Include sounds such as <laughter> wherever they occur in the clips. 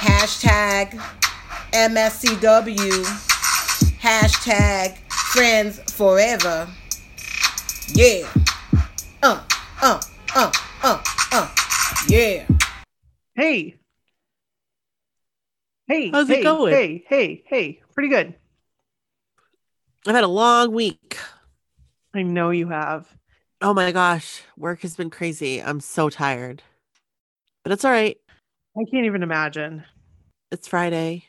Hashtag MSCW. Hashtag friends forever. Yeah. Uh, uh, uh, uh, uh. Yeah. Hey. Hey. How's it going? Hey, hey, hey. Pretty good. I've had a long week. I know you have. Oh my gosh, work has been crazy. I'm so tired. But it's all right. I can't even imagine. It's Friday.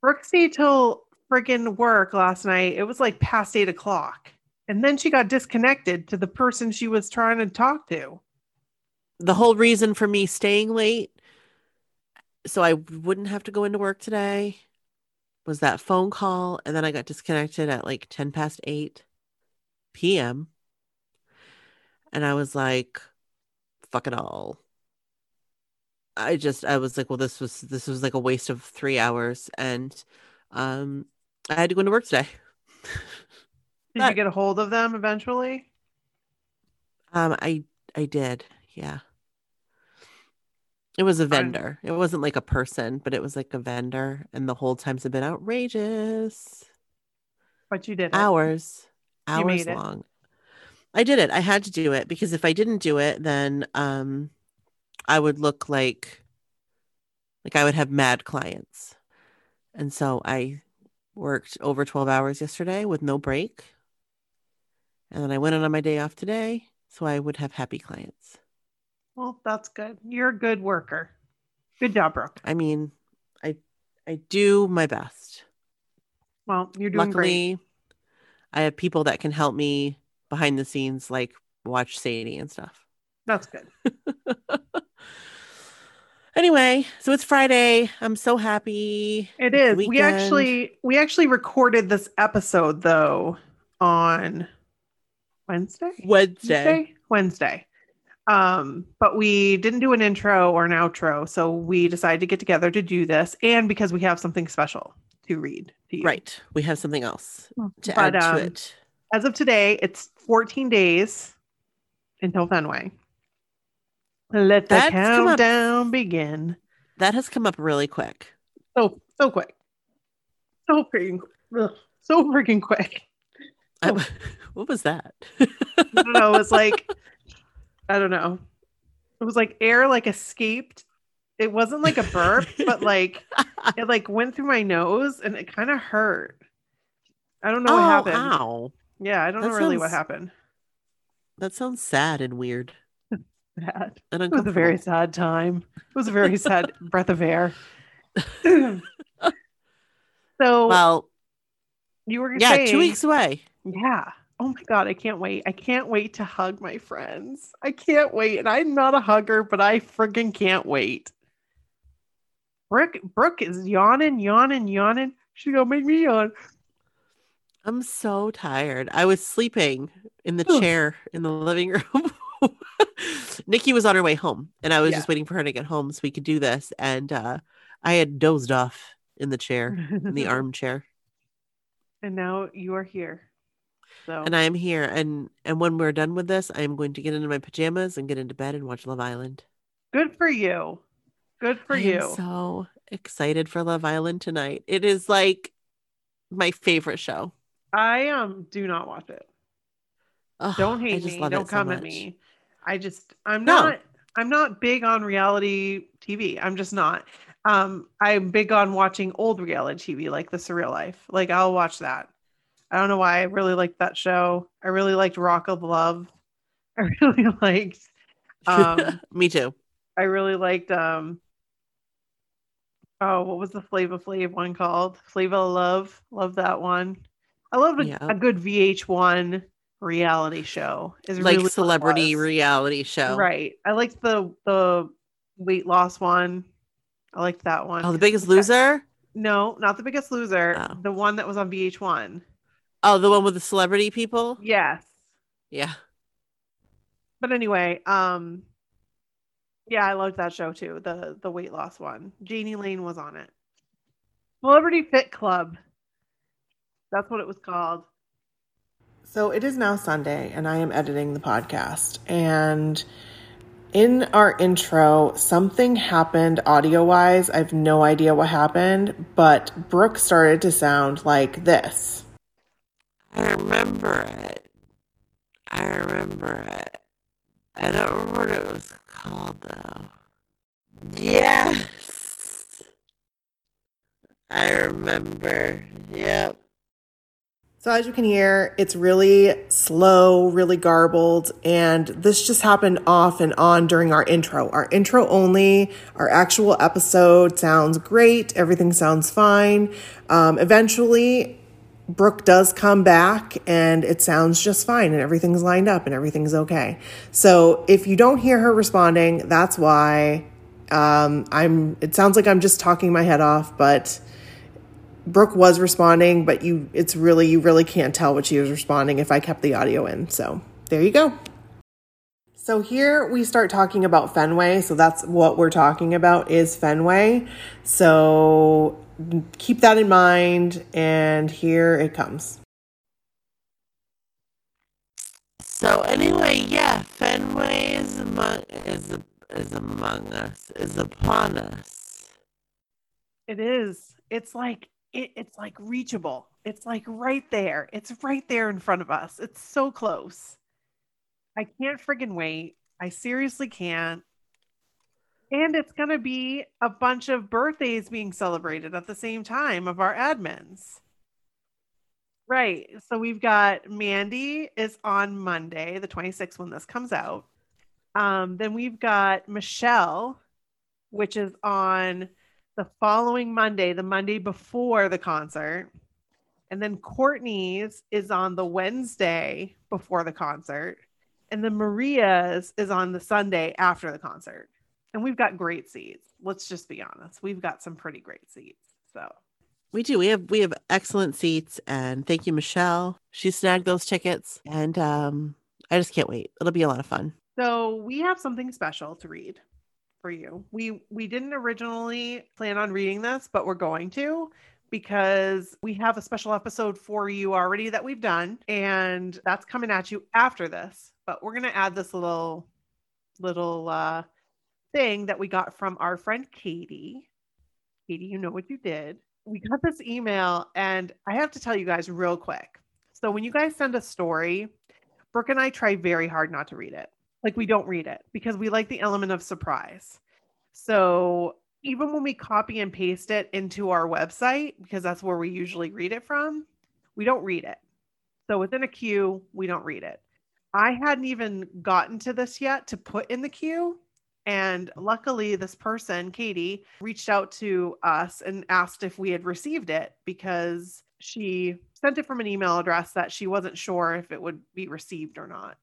Brooke stayed till friggin' work last night. It was like past eight o'clock. And then she got disconnected to the person she was trying to talk to. The whole reason for me staying late so I wouldn't have to go into work today was that phone call and then I got disconnected at like 10 past 8 p.m. And I was like fuck it all. I just I was like, well, this was this was like a waste of three hours, and um, I had to go into work today. <laughs> Did But- you get a hold of them eventually? Um, I I did, yeah. It was a vendor. It wasn't like a person, but it was like a vendor, and the whole times have been outrageous. But you did. it. Hours, You hours it. long. I did it. I had to do it because if I didn't do it, then um, I would look like like I would have mad clients, and so I worked over twelve hours yesterday with no break, and then I went in on my day off today, so I would have happy clients. Well, that's good. You're a good worker. Good job, Brooke. I mean, I I do my best. Well, you're doing great. I have people that can help me behind the scenes, like watch Sadie and stuff. That's good. <laughs> Anyway, so it's Friday. I'm so happy. It's is. We actually we actually recorded this episode though on Wednesday. Wednesday. Wednesday. Um, but we didn't do an intro or an outro, so we decided to get together to do this, and because we have something special to read to you. Right. We have something else to But, add um, to it. As of today, it's 14 days until Fenway. Let the That's come up- countdown begin. That has come up really quick. So so quick, so freaking, ugh, so freaking quick. I- <laughs> what was that? I don't know. It was like, I don't know. It was like air like escaped. It wasn't like a burp, but like <laughs> it like went through my nose and it kind of hurt. I don't know what oh, happened. ow. Yeah, I don't That know really what happened. That sounds sad and weird Sad. and It was a very sad time. It was a very sad <laughs> breath of air. <laughs> so Well, you were yeah, saying, two weeks away. Yeah. Oh my god, I can't wait. I can't wait to hug my friends. I can't wait. And I'm not a hugger, but I friggin' can't wait. Brooke Brooke is yawning, yawning, yawning. She's gonna make me yawn. I'm so tired. I was sleeping in the chair in the living room. <laughs> <laughs> Nikki was on her way home, and I was Yeah. just waiting for her to get home so we could do this. And uh, I had dozed off in the chair, in the <laughs> armchair. And now you are here. So And I am here. And and when we're done with this, I am going to get into my pajamas and get into bed and watch Love Island. good for you. Good for I you. so excited for Love Island tonight. It is like my favorite show. I um do not watch it. Don't hate me. Don't it so come at me. I just I'm No. not I'm not big on reality TV. I'm just not. Um I'm big on watching old reality TV like The Surreal Life. Like I'll watch that. I don't know why I really liked that show. I really liked Rock of Love. <laughs> I really liked um <laughs> Me too. I really liked um oh what was the Flava Flav one called? Flava of Love. Love that one. I love a, Yeah. a good VH1 reality show. Is Like really celebrity reality show. Right. I liked the the weight loss one. I liked that one. Oh, the biggest loser? no, not the biggest loser. Oh. The one that was on VH1. Oh, the one with the celebrity people? Yes. Yeah. But anyway, um yeah, I loved that show too. The the weight loss one. Jani Lane was on it. Celebrity Fit Club. That's what it was called. So it is now Sunday, and I am editing the podcast. And in our intro, something happened audio wise. I have no idea what happened, but Brooke started to sound like this. I remember it. I remember it. I don't remember what it was called though. Yes. I remember. Yep. So, as you can hear, it's really slow, really garbled, and this just happened off and on during our intro. Our intro only, our actual episode sounds great, everything sounds fine. Um, eventually, Brooke does come back and it sounds just fine, and everything's lined up and everything's okay. So, if you don't hear her responding, that's why. Um, I'm. It sounds like I'm just talking my head off, but Brooke was responding, but you it's really you really can't tell what she was responding if I kept the audio in. So there you go. So here we start talking about Fenway. So that's what we're talking about is Fenway. So keep that in mind and here it comes. So anyway, yeah, Fenway is among is is among us, is upon us. It is. It's like it, it's like reachable. It's like right there. It's right there in front of us. It's so close. I can't friggin' wait. I seriously can't. And it's gonna be a bunch of birthdays being celebrated at the same time of our admins. Right. So we've got Mandy is on Monday, the 26th, when this comes out. Um, then we've got Michelle, which is on the following Monday, the Monday before the concert. And then Courtney's is on the Wednesday before the concert. And then Maria's is on the Sunday after the concert. And we've got great seats. Let's just be honest. We've got some pretty great seats. So We do. We have we have excellent seats, and thank you, Michelle. She snagged those tickets, and um, I just can't wait. It'll be a lot of fun. So we have something special to read for you. We we didn't originally plan on reading this, but we're going to because we have a special episode for you already that we've done and that's coming at you after this. But we're going to add this little little uh thing that we got from our friend Katie. Katie, you know what you did. We got this email and I have to tell you guys real quick. So when you guys send a story, Brooke and I try very hard not to read it like we don't read it because we like the element of surprise. So even when we copy and paste it into our website, because that's where we usually read it from, we don't read it. So within a queue, we don't read it. I hadn't even gotten to this yet to put in the queue. And luckily, this person, Katie, reached out to us and asked if we had received it because she sent it from an email address that she wasn't sure if it would be received or not.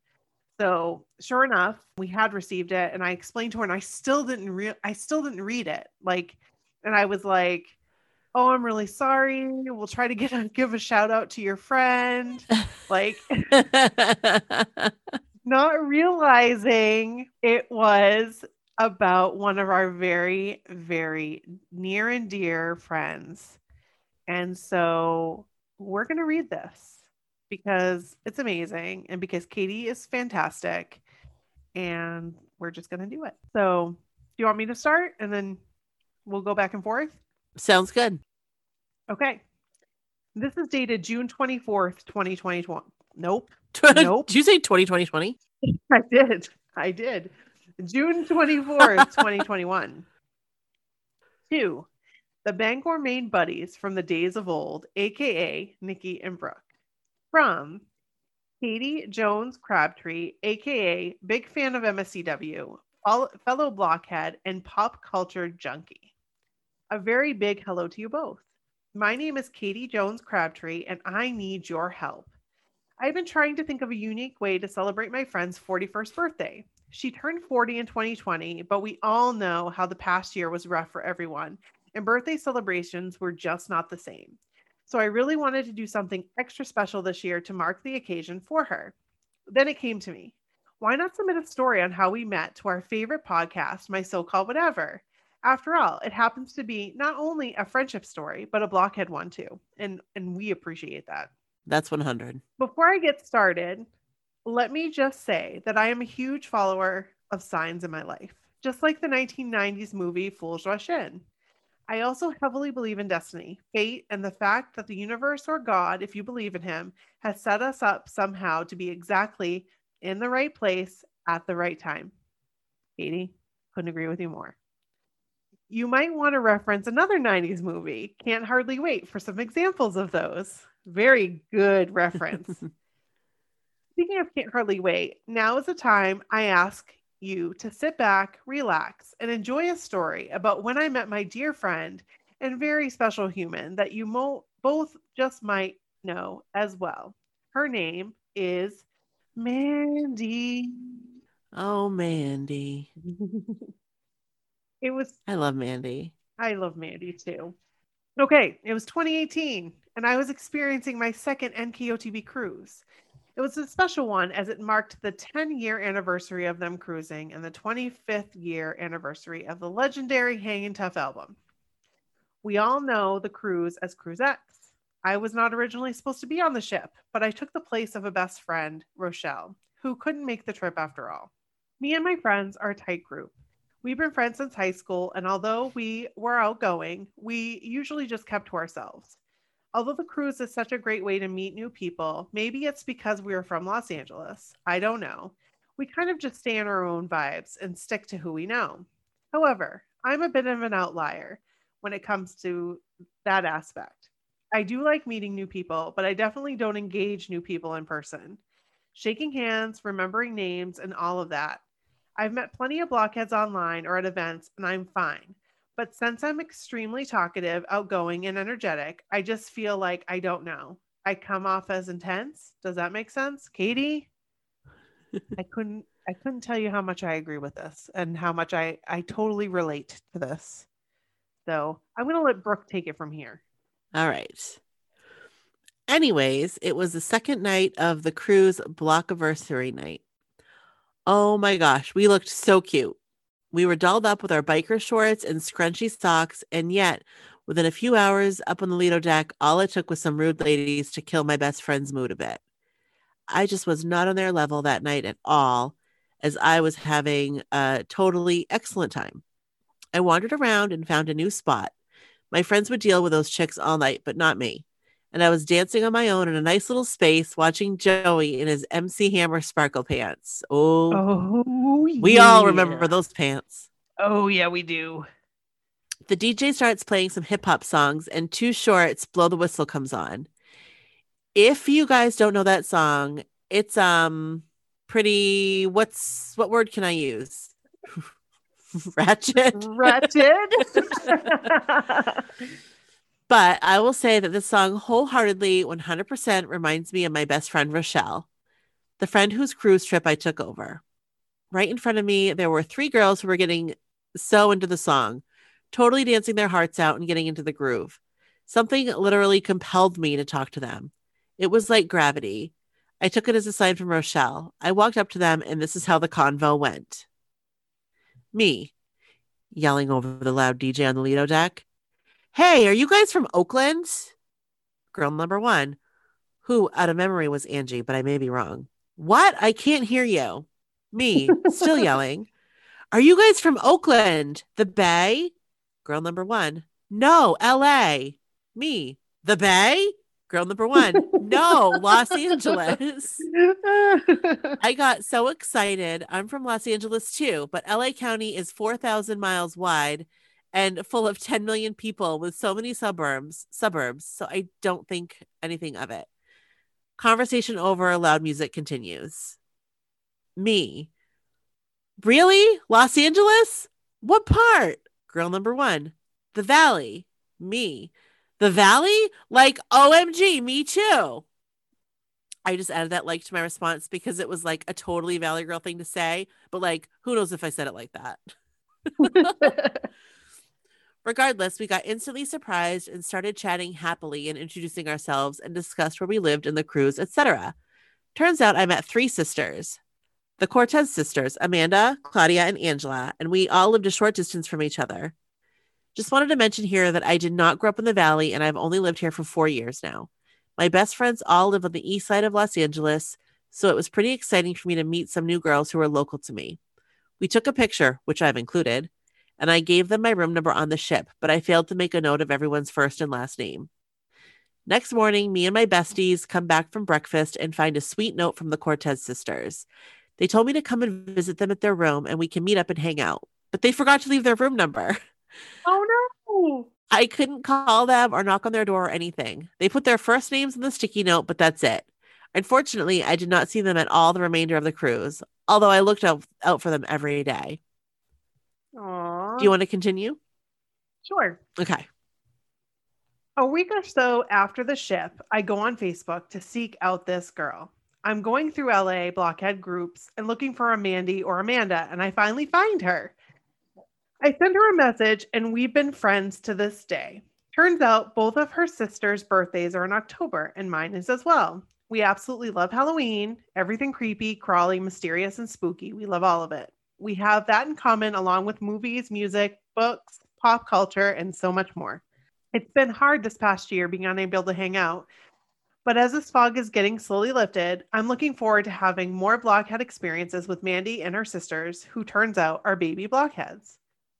So sure enough, we had received it, and I explained to her, and I still didn't re- I still didn't read it. Like, and I was like, "Oh, I'm really sorry. We'll try to get a, <laughs> give a shout out to your friend." like, <laughs> not realizing it was about one of our very, very near and dear friends, and so we're gonna read this. Because it's amazing and because Katie is fantastic and we're just going to do it. So, do you want me to start and then we'll go back and forth? Sounds good. Okay. This is dated June 24th, 2021. Nope. <laughs> Nope. Did you say 2020? <laughs> I did. I did. June 24th, <laughs> 2021. Two, the Bangor Maine Buddies from the days of old, aka Nikki and Brooke. From Katie Jones Crabtree, aka Big Fan of MSCW, fellow blockhead, and pop culture junkie. A very big hello to you both. My name is Katie Jones Crabtree, and I need your help. I've been trying to think of a unique way to celebrate my friend's 41st birthday. She turned 40 in 2020, but we all know how the past year was rough for everyone, and birthday celebrations were just not the same. So I really wanted to do something extra special this year to mark the occasion for her. Then it came to me. Why not submit a story on how we met to our favorite podcast, My So Called Whatever? After all, it happens to be not only a friendship story, but a blockhead one too. And and we appreciate that. That's 100. Before I get started, let me just say that I am a huge follower of signs in my life, just like the 1990s movie Fools Rush In. I also heavily believe in destiny, fate, and the fact that the universe or God, if you believe in Him, has set us up somehow to be exactly in the right place at the right time. Katie, couldn't agree with you more. You might want to reference another 90s movie. Can't hardly wait for some examples of those. Very good reference. <laughs> Speaking of can't hardly wait, now is the time I ask you to sit back, relax, and enjoy a story about when I met my dear friend and very special human that you mo- both just might know as well. Her name is Mandy. Oh, Mandy. <laughs> it was. I love Mandy. I love Mandy too. Okay, it was 2018, and I was experiencing my second NKOTB cruise. It was a special one as it marked the 10 year anniversary of them cruising and the 25th year anniversary of the legendary Hanging Tough album. We all know the cruise as Cruise X. I was not originally supposed to be on the ship, but I took the place of a best friend, Rochelle, who couldn't make the trip after all. Me and my friends are a tight group. We've been friends since high school, and although we were outgoing, we usually just kept to ourselves. Although the cruise is such a great way to meet new people, maybe it's because we are from Los Angeles. I don't know. We kind of just stay in our own vibes and stick to who we know. However, I'm a bit of an outlier when it comes to that aspect. I do like meeting new people, but I definitely don't engage new people in person. Shaking hands, remembering names, and all of that. I've met plenty of blockheads online or at events, and I'm fine. But since I'm extremely talkative, outgoing, and energetic, I just feel like I don't know. I come off as intense. Does that make sense? Katie? I couldn't I couldn't tell you how much I agree with this and how much I I totally relate to this. So, I'm going to let Brooke take it from here. All right. Anyways, it was the second night of the cruise block anniversary night. Oh my gosh, we looked so cute. We were dolled up with our biker shorts and scrunchy socks, and yet, within a few hours up on the Lido deck, all it took was some rude ladies to kill my best friend's mood a bit. I just was not on their level that night at all, as I was having a totally excellent time. I wandered around and found a new spot. My friends would deal with those chicks all night, but not me. And I was dancing on my own in a nice little space, watching Joey in his MC Hammer sparkle pants. Oh, oh we all remember those pants. Oh, yeah, we do. The DJ starts playing some hip hop songs, and Too Short's Blow the Whistle comes on. If you guys don't know that song, it's um pretty what's what word can I use? <laughs> Ratchet. Ratchet. <laughs> <laughs> but I will say that this song wholeheartedly 100% reminds me of my best friend Rochelle, the friend whose cruise trip I took over. Right in front of me, there were three girls who were getting so into the song, totally dancing their hearts out and getting into the groove. Something literally compelled me to talk to them. It was like gravity. I took it as a sign from Rochelle. I walked up to them, and this is how the convo went. Me, yelling over the loud DJ on the Lido deck. Hey, are you guys from Oakland? Girl number one. who out of memory was Angie, but I may be wrong. What? I can't hear you. Me, still <laughs> yelling. Are you guys from Oakland, the Bay? Girl number one. No, LA. Me, the Bay? Girl number one. No, Los Angeles. <laughs> I got so excited. I'm from Los Angeles too, but LA County is 4,000 miles wide and full of 10 million people with so many suburbs, suburbs. So I don't think anything of it. Conversation over, loud music continues. Me. Really? Los Angeles? What part? Girl number 1. The Valley. Me. The Valley? Like OMG, me too. I just added that like to my response because it was like a totally Valley Girl thing to say, but like who knows if I said it like that. <laughs> <laughs> <laughs> Regardless, we got instantly surprised and started chatting happily and introducing ourselves and discussed where we lived in the cruise, etc. Turns out I met three sisters. The Cortez sisters, Amanda, Claudia, and Angela, and we all lived a short distance from each other. Just wanted to mention here that I did not grow up in the Valley and I've only lived here for four years now. My best friends all live on the east side of Los Angeles, so it was pretty exciting for me to meet some new girls who were local to me. We took a picture, which I've included, and I gave them my room number on the ship, but I failed to make a note of everyone's first and last name. Next morning, me and my besties come back from breakfast and find a sweet note from the Cortez sisters. They told me to come and visit them at their room and we can meet up and hang out, but they forgot to leave their room number. Oh no. I couldn't call them or knock on their door or anything. They put their first names in the sticky note, but that's it. Unfortunately, I did not see them at all the remainder of the cruise, although I looked out, out for them every day. Aww. Do you want to continue? Sure. Okay. A week or so after the ship, I go on Facebook to seek out this girl. I'm going through LA blockhead groups and looking for a Mandy or Amanda, and I finally find her. I send her a message, and we've been friends to this day. Turns out both of her sisters' birthdays are in October, and mine is as well. We absolutely love Halloween, everything creepy, crawly, mysterious, and spooky. We love all of it. We have that in common, along with movies, music, books, pop culture, and so much more. It's been hard this past year being unable to hang out, but as this fog is getting slowly lifted, I'm looking forward to having more blockhead experiences with Mandy and her sisters, who turns out are baby blockheads.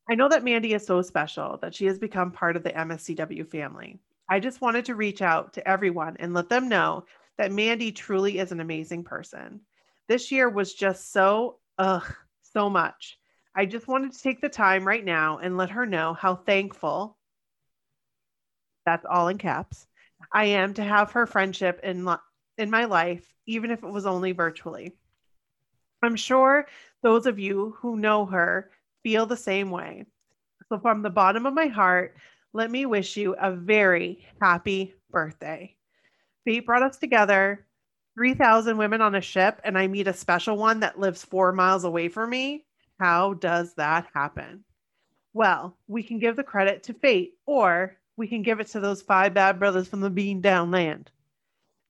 I know that Mandy is so special that she has become part of the MSCW family. I just wanted to reach out to everyone and let them know that Mandy truly is an amazing person. This year was just so, ugh, so much. I just wanted to take the time right now and let her know how thankful, that's all in caps, I am to have her friendship in, in my life, even if it was only virtually. I'm sure those of you who know her feel the same way. So, from the bottom of my heart, let me wish you a very happy birthday. Fate brought us together, 3,000 women on a ship, and I meet a special one that lives four miles away from me. How does that happen? Well, we can give the credit to fate, or we can give it to those five bad brothers from the Beantown land.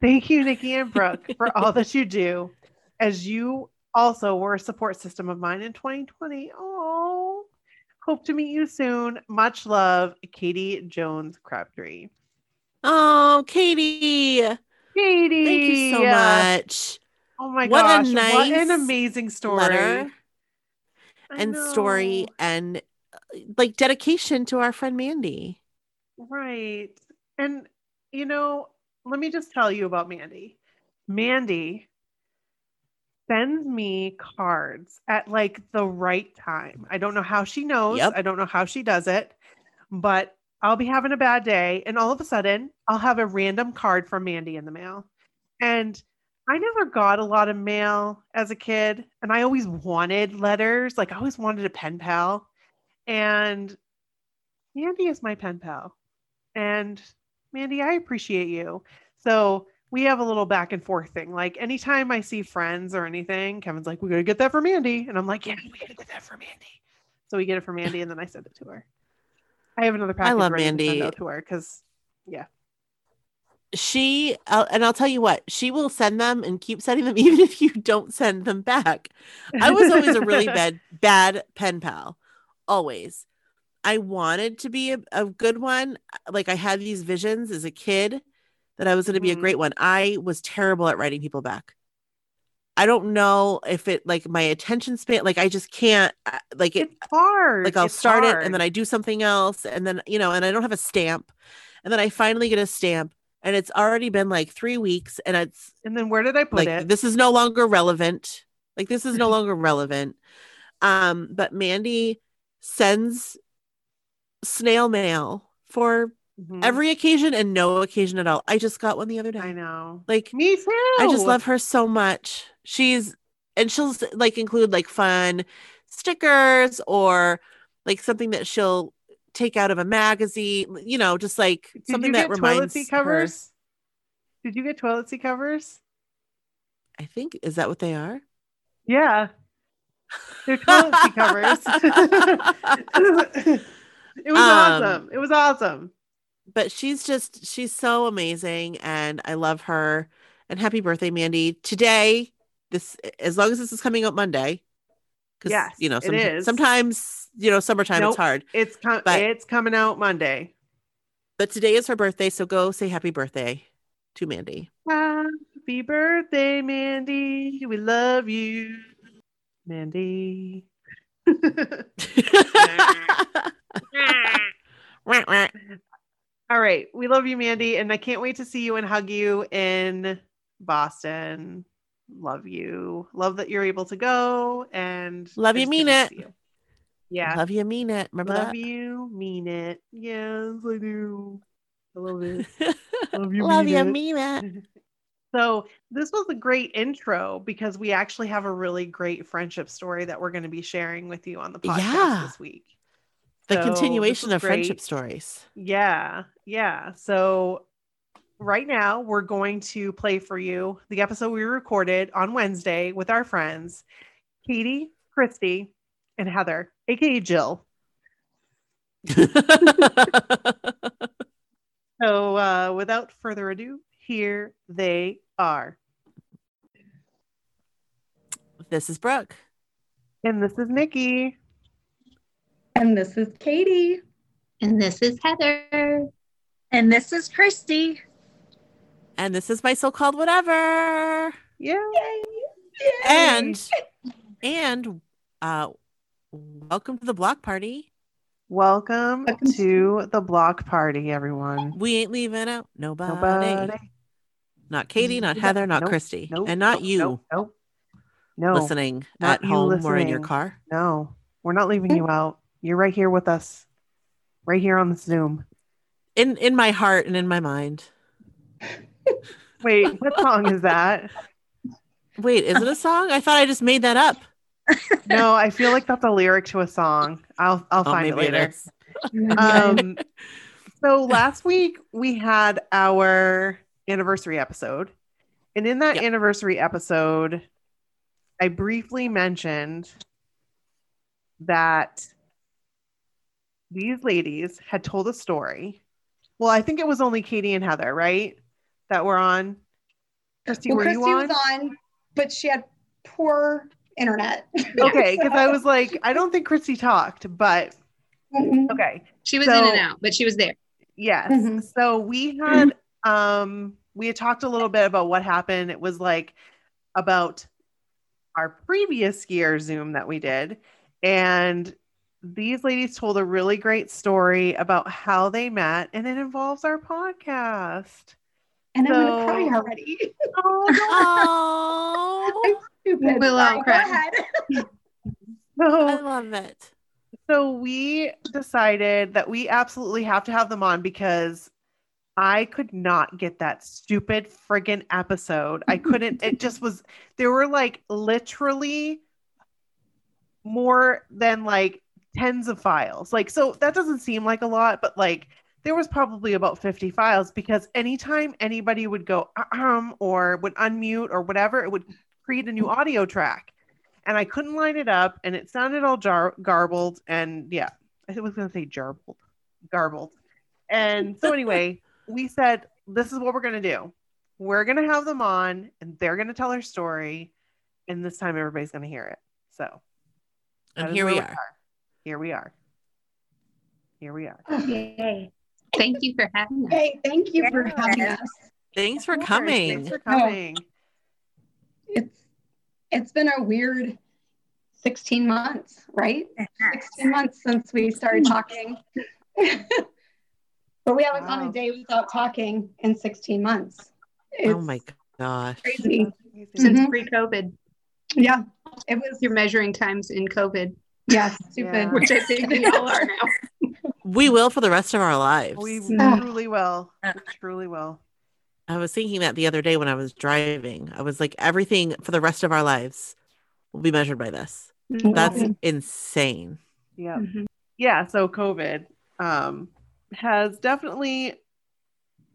Thank you, Nikki and Brooke, for <laughs> all that you do, as you also were a support system of mine in 2020. Oh, hope to meet you soon. Much love, Katie Jones Crabtree. Oh, Katie. Katie, Thank you so much. Oh my What a gosh, what an amazing story and story and like dedication to our friend Mandy. Right. And, you know, let me just tell you about Mandy. Mandy sends me cards at like the right time. I don't know how she knows. Yep. I don't know how she does it, but I'll be having a bad day. And all of a sudden, I'll have a random card from Mandy in the mail. And I never got a lot of mail as a kid. And I always wanted letters. Like, I always wanted a pen pal. And Mandy is my pen pal. And Mandy, I appreciate you. So we have a little back and forth thing. Like anytime I see friends or anything, Kevin's like, "We gotta get that for Mandy," and I'm like, "Yeah, we gotta get that for Mandy." So we get it for Mandy, and then I send it to her. I have another package love ready to Mandy. to her because, yeah, She uh, and I'll tell you what, she will send them and keep sending them <laughs> even if you don't send them back. I was always a really <laughs> bad bad pen pal. Always. I wanted to be a, a good one. Like I had these visions as a kid that I was going to be a Mhm. great one. I was terrible at writing people back. I don't know if it like my attention span, like I just can't, uh, like it, It's hard. like I'll It's start it and then I do something else and then you know and I don't have a stamp and then I finally get a stamp and it's already been like 3 weeks and it's and then where did I put like it? this is no longer relevant like this is no <laughs> longer relevant um but Mandy sends snail mail for Mhm. every occasion and no occasion at all. I just got one the other day. I know. Like Me too. I just love her so much. She's and she'll like include like fun stickers or like something that she'll take out of a magazine, you know, just like Did something you that get toilet reminds seat her. covers? Did you get toilet seat covers? I think is that what they are? Yeah. They're toilet seat covers. it was Um, awesome. It was awesome. But she's just she's so amazing and I love her. And happy birthday, Mandy. Today, this as long as this is coming out Monday. Because Yes, you know, it some- is. sometimes, you know, summertime Nope. it's hard. It's com- but- it's coming out Monday. But today is her birthday, so go say happy birthday to Mandy. Happy birthday, Mandy. We love you. Mandy. <laughs> <laughs> <laughs> All right. We love you, Mandy. And I can't wait to see you and hug you in Boston. Love you. Love that you're able to go and Love you, mean it. you. Yeah. Love you, mean it. Remember Love that? you, mean it. Yes, I do. I love it. <laughs> Love you, Love mean you, it. mean it. So this was a great intro because we actually have a really great friendship story that we're going to be sharing with you on the podcast Yeah. this week. The So continuation of was friendship stories. Yeah, yeah. So right now we're going to play for you the episode we recorded on Wednesday with our friends Katie, Christy, and Heather, aka Jill. <laughs> So uh, without further ado, here they are. this is Brooke. And this is Nikki. And this is Katie. And this is Heather. And this is Christy. And this is my so-called whatever. Yeah. And and uh welcome to the block party. Welcome Welcome to the block party, everyone. We ain't leaving out nobody. Nobody. Not Katie, not Heather, not Nope, Christy. Nope, and not nope, you Nope. nope. No. listening not at you home or in your listening. car. No. We're not leaving you out. You're right here with us. Right here on the Zoom. In in my heart and in my mind. Wait, what song is that? Wait, is it a song? I thought I just made that up. No, I feel like that's a lyric to a song. I'll I'll Oh, find it later. is. <laughs> um so last week we had our anniversary episode and in that Yep. anniversary episode i briefly mentioned that these ladies had told a story well i think it was only katie and heather right that were on christy Well, were Christy you on was on, but she had poor internet. <laughs> okay because i was like i don't think christy talked but Mhm. okay She was So- in and out, but she was there. Yes. Mhm. So we had um we had talked a little bit about what happened. It was like about our previous year Zoom that we did. And these ladies told a really great story about how they met, and it involves our podcast. And I'm gonna cry already. <laughs> Oh, <laughs> Stupid. We'll all cry. Go ahead. <laughs> I love it. so we decided that we absolutely have to have them on because I could not get that stupid friggin' episode. I couldn't, it just was, there were like literally more than like tens of files. Like, so that doesn't seem like a lot, but like there was probably about 50 files because anytime anybody would go, um, or would unmute or whatever, it would create a new audio track. And I couldn't line it up and it sounded all jar- garbled. And yeah, I was going to say jarbled, garbled. And so anyway, <laughs> we said, this is what we're going to do. We're going to have them on and they're going to tell their story. And this time everybody's going to hear it. So And here we are. Here we are. Here we are. Yay. Thank you for having us. Hey, thank you for having us. Thanks for coming. Thanks for coming. It's it's been a weird 16 months, right? 16 months since we started talking. <laughs> but we haven't gone a day without talking in 16 months. oh my gosh. crazy. Since Mhm. pre-COVID, Yeah. It was you're measuring times in COVID, yeah, stupid. Yeah. which I think we all are now. We will for the rest of our lives. We truly will. We truly will. I was thinking that the other day when I was driving. I was like, everything for the rest of our lives will be measured by this. That's Mhm. insane. Yeah. Mhm. Yeah. So COVID um, has definitely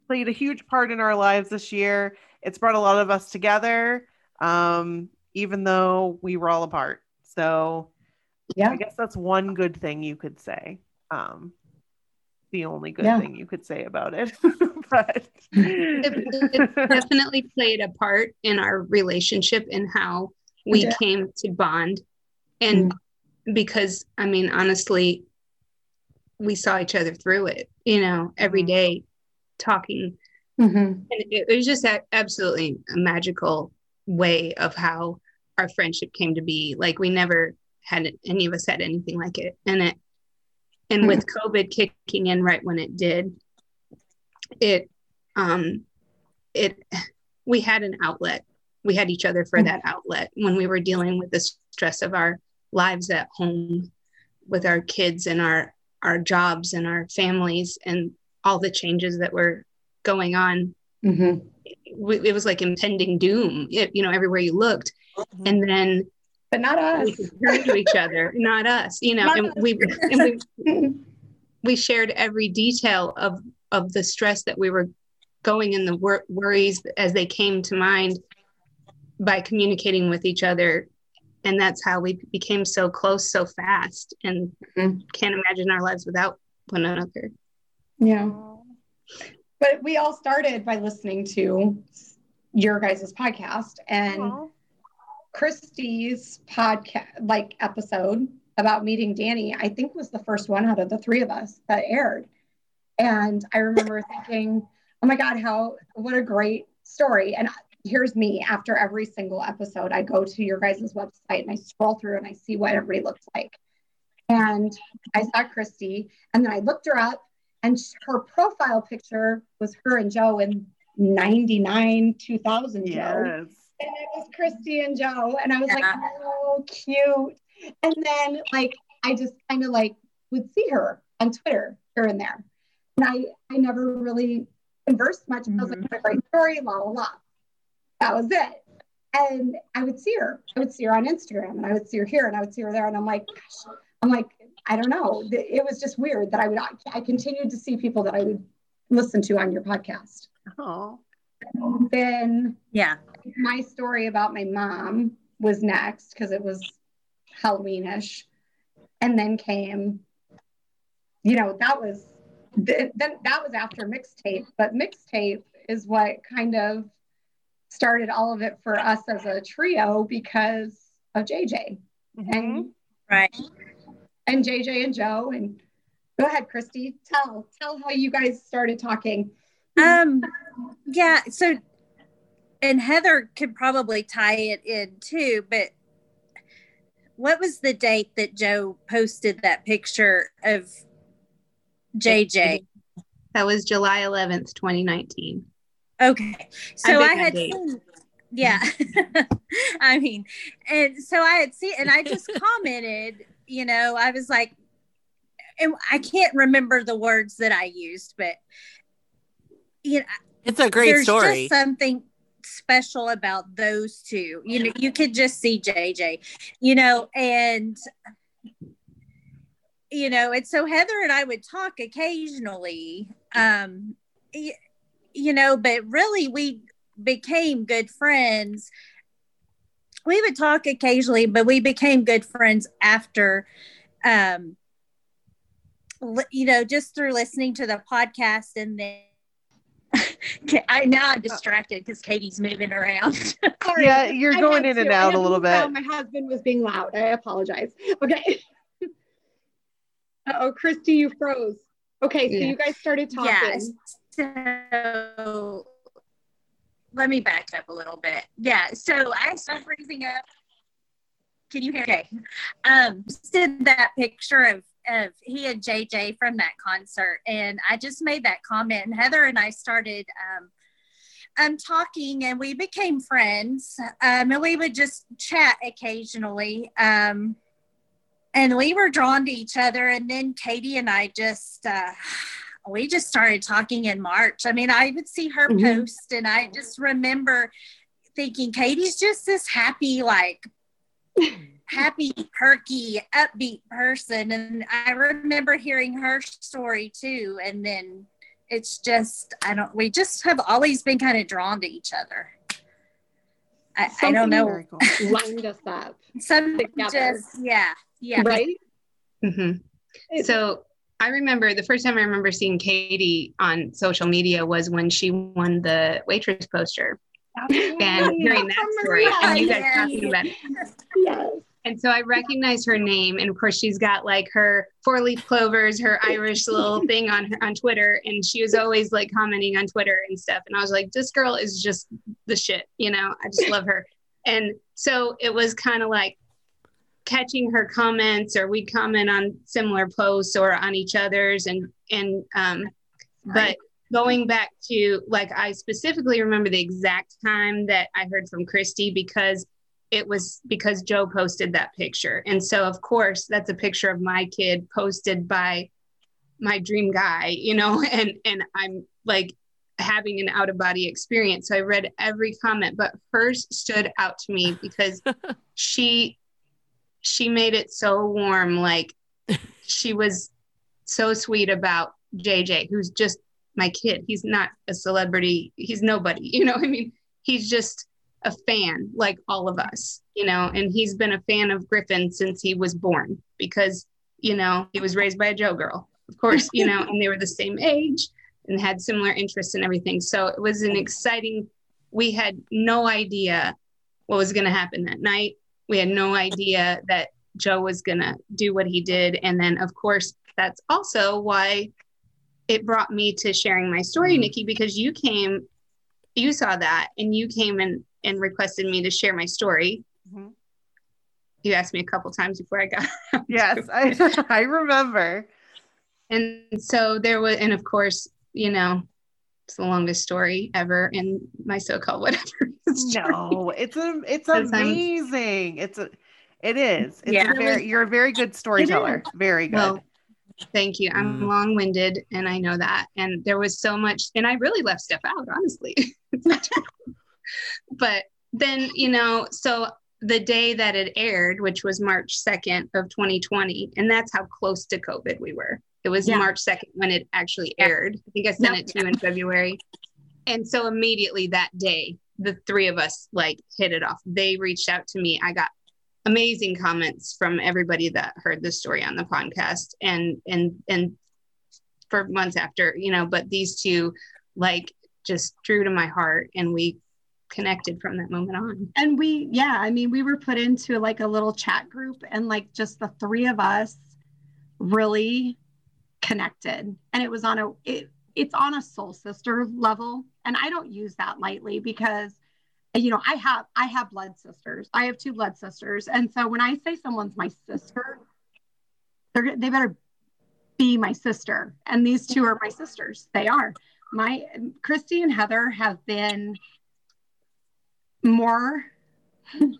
played a huge part in our lives this year. It's brought a lot of us together, um, even though we were all apart. So Yeah. I guess that's one good thing you could say. Um, the only good Yeah. thing you could say about it. <laughs> but It, it definitely played a part in our relationship and how we Yeah. came to bond. And because, I mean, honestly, we saw each other through it, you know, every day Mhm. day talking. Mhm. And it, it was just a, absolutely a magical way of how our friendship came to be. Like we never had any of us had anything like it. And it, and with COVID kicking in right when it did, it, um, it, we had an outlet. We had each other for Mhm. that outlet when we were dealing with the stress of our lives at home with our kids and our our jobs and our families and all the changes that were going on Mhm. w- it was like impending doom it, you know everywhere you looked and then But not we us. could turn to each other not us you know Not and us. we and we <laughs> we shared every detail of of the stress that we were going and the wor- worries as they came to mind by communicating with each other and that's how we became so close so fast and Mhm. can't imagine our lives without one another Yeah. But we all started by listening to your guys' podcast and Aw. Christy's podcast like episode about meeting Danny, I think was the first one out of the three of us that aired. And I remember <laughs> thinking, oh my God, how what a great story. And here's me after every single episode, I go to your guys' website and I scroll through and I see what everybody looks like. And I saw Christy and then I looked her up and her profile picture was her and Joe in 99, 2000 Joe. Yes. And it was Christy and Joe. And I was like, oh, cute. And then, like, I just kind of like would see her on Twitter here and there. And I, I never really conversed much. I was like, mm-hmm. what a great story, la, la, la. That was it. And I would see her. I would see her on Instagram and I would see her here and I would see her there. And I'm like, gosh, I'm like, I don't know. It was just weird that I would, I continued to see people that I would listen to on your podcast. Oh. Then Yeah. My story about my mom was next because it was Halloweenish, and then came, you know, that was then that was after mixtape, but mixtape is what kind of started all of it for us as a trio because of JJ and Right. and JJ and Joe and go ahead, Christy, tell tell how you guys started talking. Um, yeah. So, and Heather could probably tie it in too. But what was the date that Joe posted that picture of JJ? that was july 11th 2019 Okay, so bet I, had date. seen. Yeah, <laughs> I mean, and so I had seen, and I just <laughs> commented. You know, I was like, and I can't remember the words that I used, but you know, It's a great story. just something special about those two. You know, you could just see JJ, you know, and you know, and so Heather and I would talk occasionally, um, you know, but really we became good friends. We would talk occasionally, but we became good friends after, um, you know, just through listening to the podcast and then <laughs> I now I'm distracted because Katie's moving around. <laughs> Sorry. Yeah, you're going in and to. I out a little bit. My husband was being loud. I apologize. Okay. <laughs> oh, Christy, you froze. Okay, so Yeah. you guys started talking. Yes. So let me back up a little bit. Yeah. So I started freezing up. Can you hear? Okay. Um, did that picture of of he and JJ from that concert, and I just made that comment. And Heather and I started um, um talking, and we became friends. Um, and we would just chat occasionally. Um, and we were drawn to each other. And then Katie and I just. Uh, we just started talking in March. I mean, I would see her Mhm. post, and I just remember thinking, Katie's just this happy, like happy, perky, upbeat person. And I remember hearing her story too. And then it's just, I don't, we just have always been kind of drawn to each other. I, I don't know. Very cool. lined us up, <laughs> Some together. just, yeah, yeah. right? hmm So I remember the first time I remember seeing Katie on social media was when she won the waitress poster <laughs> and hearing that story and you guys Yeah. talking about it. Yes. And so I recognized her name, and of course she's got like her four leaf clovers, her Irish little <laughs> thing on her on Twitter, and she was always like commenting on Twitter and stuff. And I was like, this girl is just the shit, you know. I just love her. And so it was kind of like catching her comments, or we'd comment on similar posts or on each other's, and and um, but going back to like I specifically remember the exact time that I heard from Christy because it was because Joe posted that picture. And so of course that's a picture of my kid posted by my dream guy, you know, <laughs> and and I'm like having an out of body experience. So I read every comment, but hers stood out to me because <laughs> she she made it so warm like she was so sweet about JJ who's just my kid. He's not a celebrity. He's nobody, <laughs> you know, I mean, he's just a fan like all of us, you know, and he's been a fan of Griffin since he was born because, you know, he was raised by a Joe girl, of course, you know, and they were the same age and had similar interests and everything. So it was an exciting, we had no idea what was going to happen that night. We had no idea that Joe was going to do what he did. And then, of course, that's also why it brought me to sharing my story, mm-hmm. Nikki, because you came, you saw that and you came and, and requested me to share my story. Mhm. You asked me a couple times before I got. <laughs> Yes. I, <laughs> I remember. And so there was, and of course, you know, it's the longest story ever in my so-called whatever. story. No, it's a, it's <laughs> Because I'm- amazing. It's a, it is. It's Yeah. a very, you're a very good storyteller. Very good. Well, thank you. I'm Mm. long-winded, and I know that. And there was so much, and I really left stuff out, honestly. It's not true. but then, you know, so the day that it aired, which was March 2nd of 2020, and that's how close to COVID we were. It was Yeah. March 2nd when it actually aired. I think I sent it to you in February. And so immediately that day, the three of us like hit it off. They reached out to me. I got amazing comments from everybody that heard the story on the podcast and and and for months after, you know, but these two like just drew to my heart and we connected from that moment on. And we, yeah, I mean, we were put into like a little chat group and like just the three of us really connected. And it was on a, it, it's on a soul sister level. And I don't use that lightly because, you know, I have, I have blood sisters. I have two blood sisters. And so when I say someone's my sister, they're, they better be my sister. And these two are my sisters. They are. My Christy and Heather have been more I'm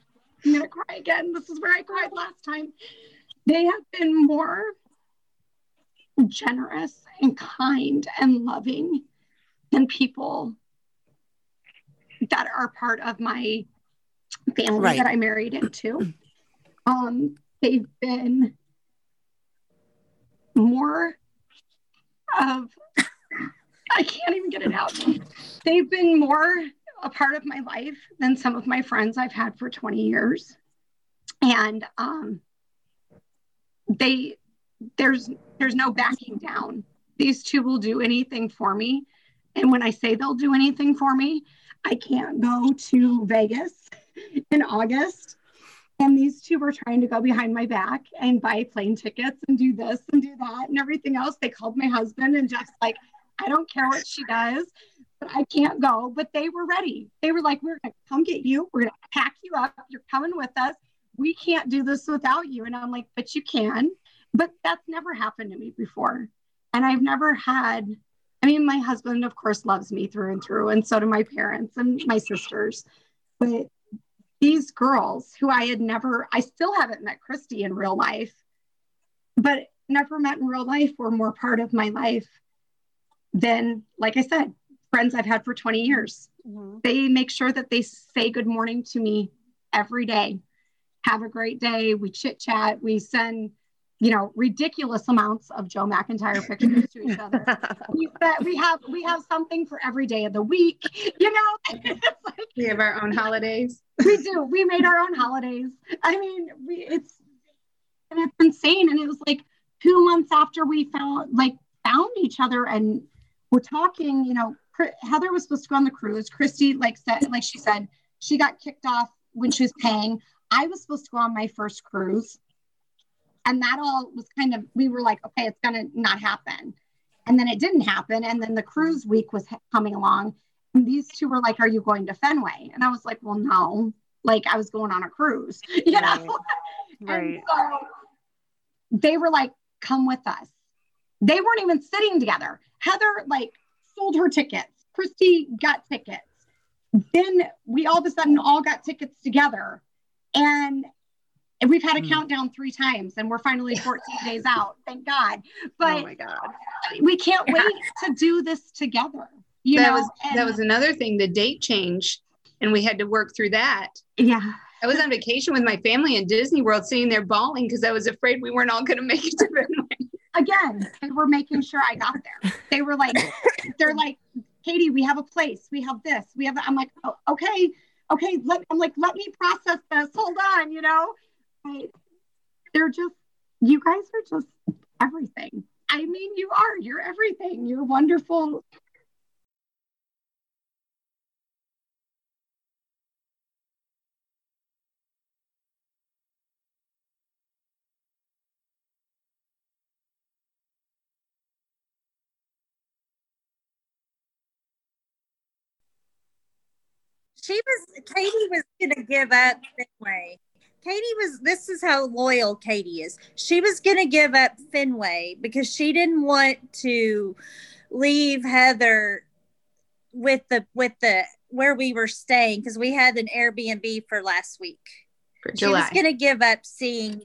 gonna cry again. This is where I cried last time. They have been more generous and kind and loving than people that are part of my family Right. that I married into. Um, they've been more of I can't even get it out. They've been more a part of my life than some of my friends I've had for 20 years. And um, they there's there's no backing down. These two will do anything for me. And when I say they'll do anything for me, I can't go to Vegas in August. And these two were trying to go behind my back and buy plane tickets and do this and do that and everything else. They called my husband and just like, I don't care what she does, but I can't go. But they were ready. They were like, we're going to come get you. We're going to pack you up. You're coming with us. We can't do this without you. And I'm like, but you can. But that's never happened to me before. And I've never had, I mean, my husband, of course, loves me through and through. And so do my parents and my sisters. But these girls who I had never, I still haven't met Christy in real life, but never met in real life were more part of my life than, like I said, friends I've had for 20 years. Mm-hmm. They make sure that they say good morning to me every day. Have a great day. We chit chat. We send, you know, ridiculous amounts of Joe McIntyre <laughs> pictures to each other. we, we have we have something for every day of the week. <laughs> You know, <laughs> like, we have our own holidays. we do. We made our own holidays. I mean, we, it's and it's insane. And it was like two months after we found like found each other and we're talking. You know, Heather was supposed to go on the cruise. Christy, like said, like she said, she got kicked off when she was paying. I was supposed to go on my first cruise. And that all was kind of, we were like, okay, it's to not happen. And then it didn't happen. And then the cruise week was coming along. And these two were like, Are you going to Fenway? And I was like, Well, no. Like I was going on a cruise, <laughs> you know? Right. <laughs> and so they were like, Come with us. They weren't even sitting together. Heather, like, sold her tickets. Christy got tickets. Then we all of a sudden all got tickets together. And we've had a mm. countdown three times and we're finally 14 <laughs> days out. Thank God. But oh my God. we can't wait to do this together. You that know, was and, that was another thing, the date change, and we had to work through that. Yeah. I was on vacation with my family in Disney World sitting there bawling because I was afraid we weren't all going to make it to Fenway again, they were making sure I got there. They were like, they're like, Katie, we have a place, we have this, we have. I'm like, oh, okay, okay. Let, I'm like, let me process this. Hold on, you know. they're just, you guys are just everything. I mean, you are. You're everything. You're wonderful. She was Katie was gonna give up Fenway. Katie was this is how loyal Katie is. She was gonna give up Fenway because she didn't want to leave Heather with the with the where we were staying because we had an Airbnb for last week. For she was gonna give up seeing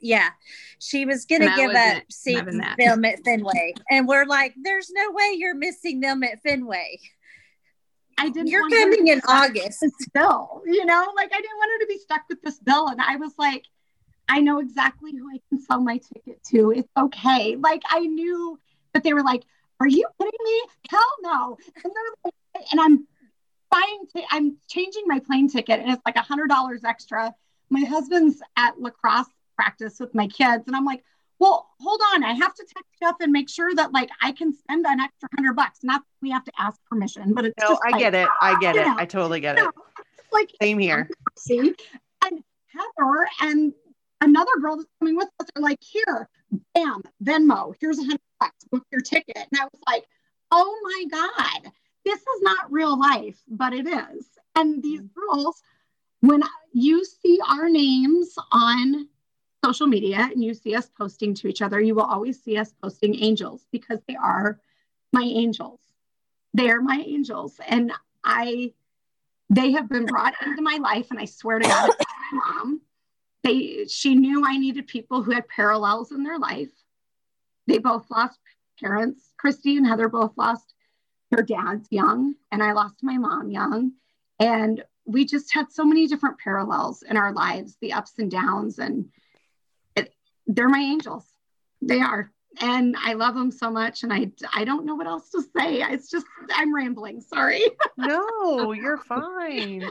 yeah. She was gonna give up seeing them at Fenway. And we're like, there's no way you're missing them at Fenway. I didn't. You're coming in August. Still, you know, like I didn't want her to be stuck with this bill, and I was like, I know exactly who I can sell my ticket to. It's okay. Like I knew but they were like, "Are you kidding me? Hell no!" And they're like, and I'm buying. T- I'm changing my plane ticket, and it's like a hundred dollars extra. My husband's at lacrosse practice with my kids, and I'm like, well, hold on. I have to text Jeff and make sure that like I can spend an extra hundred bucks. Not we have to ask permission, but it's no, just I like, get it. I get it. Know, I totally get it. Know, like same here. See, and Heather and another girl that's coming with us are like, here, bam, Venmo. Here's a hundred bucks. Book your ticket. And I was like, oh my god, this is not real life, but it is. And these mm. girls, when you see our names on social media and you see us posting to each other, you will always see us posting angels because they are my angels. They are my angels. And I, they have been brought into my life. And I swear to God, my mom, they, she knew I needed people who had parallels in their life. They both lost parents. Christy and Heather both lost their dads young, and I lost my mom young. And we just had so many different parallels in our lives, the ups and downs. And they're my angels. They are. And I love them so much. And I, I don't know what else to say. It's just, I'm rambling. Sorry. <laughs> no, you're fine.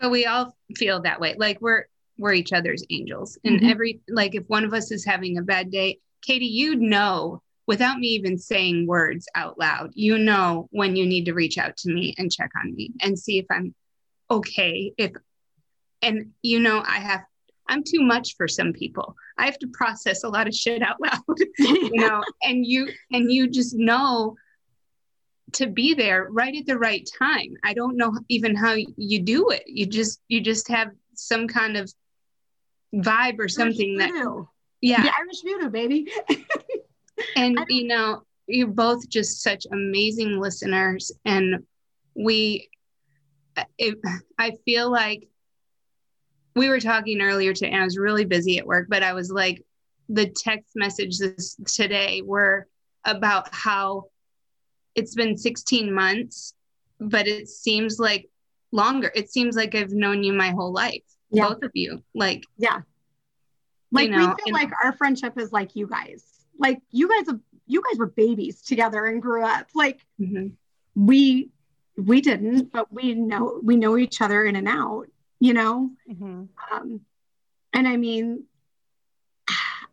But we all feel that way. Like we're, we're each other's angels. And mm-hmm. every, like if one of us is having a bad day, Katie, you know, without me even saying words out loud, you know when you need to reach out to me and check on me and see if I'm okay. If, and you know, I have I'm too much for some people. I have to process a lot of shit out loud, <laughs> you know, and you and you just know to be there right at the right time. I don't know even how you do it. You just you just have some kind of vibe or something that yeah. The Irish voodoo, baby. <laughs> and you know you're both just such amazing listeners and we it, i feel like we were talking earlier today and i was really busy at work but i was like the text messages today were about how it's been 16 months but it seems like longer it seems like i've known you my whole life Yeah. both of you like Yeah. Like know, we feel and- like our friendship is like you guys. Like you guys have you guys were babies together and grew up. Like mhm. we we didn't, but we know we know each other in and out, you know? Mhm. Um and I mean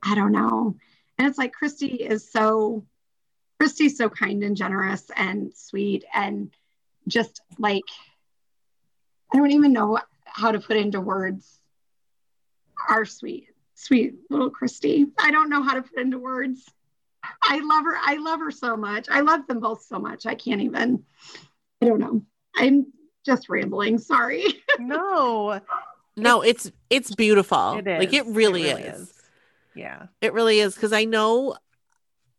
I don't know. And it's like Christy is so Christy's so kind and generous and sweet and just like I don't even know how to put into words our sweet, sweet little Christy. I don't know how to put into words. I love her. I love her so much. I love them both so much. I can't even. I don't know. I'm just rambling. Sorry. No, <laughs> No, it's it's beautiful. it is. Like it really, is. Yeah. It really is because I know,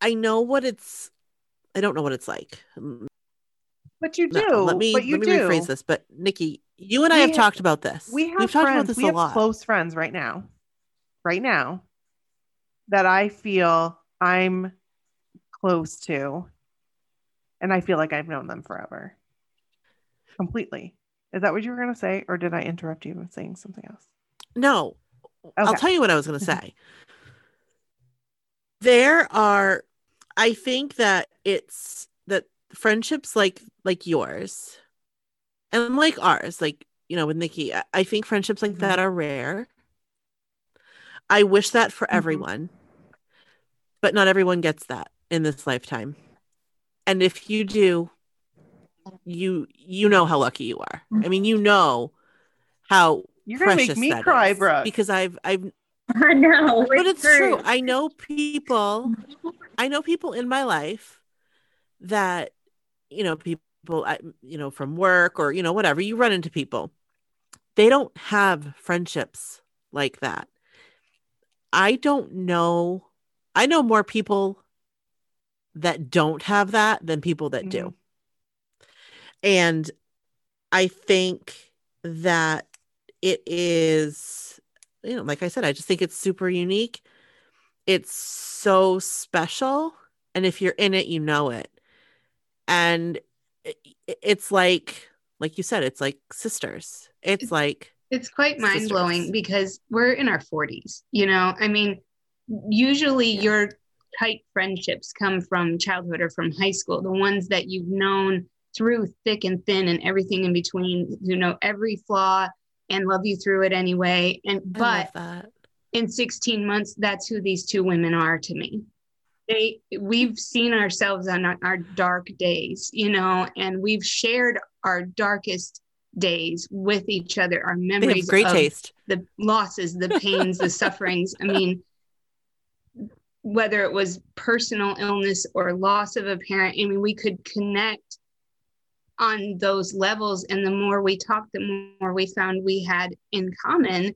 I know what it's. I don't know what it's like. But you do. No, let me but you let me do. rephrase this. But Nikki, you and I have have- talked about this. We have We've talked friends. about this we a have lot. close friends right now, right now, that I feel I'm close to, and I feel like I've known them forever, completely. Is that what you were gonna say, or did I interrupt you with saying something else? No, I'll tell you what I was going <laughs> to say. there are, I think that it's that friendships like like yours, and like ours, like you know with Nikki, I, I think friendships like Mhm. that are rare. I wish that for Mhm. everyone, but not everyone gets that in this lifetime. And if you do, you you know how lucky you are. I mean, you mm-hmm. know how You're gonna make me cry, bro. Because I've I've <laughs> I know. but it's true. I know people. I know people in my life that you know people I, you know from work or you know whatever you run into people. They don't have friendships like that. I don't know. I know more people that don't have that than people that do. Mm-hmm. And I think that it is, you know, like I said, I just think it's super unique. It's so special. And if you're in it, you know it. And it's like, like you said, it's like sisters. It's It's- like, it's quite mind blowing because we're in our 40s you know i mean usually Yeah. your tight friendships come from childhood or from high school the ones that you've known through thick and thin and everything in between you know every flaw and love you through it anyway. And but in 16 months that's who these two women are to me. They we've seen ourselves on our, our dark days you know and we've shared our darkest days with each other our memories great of taste. the losses the pains the <laughs> sufferings. I mean whether it was personal illness or loss of a parent i mean we could connect on those levels and the more we talked the more we found we had in common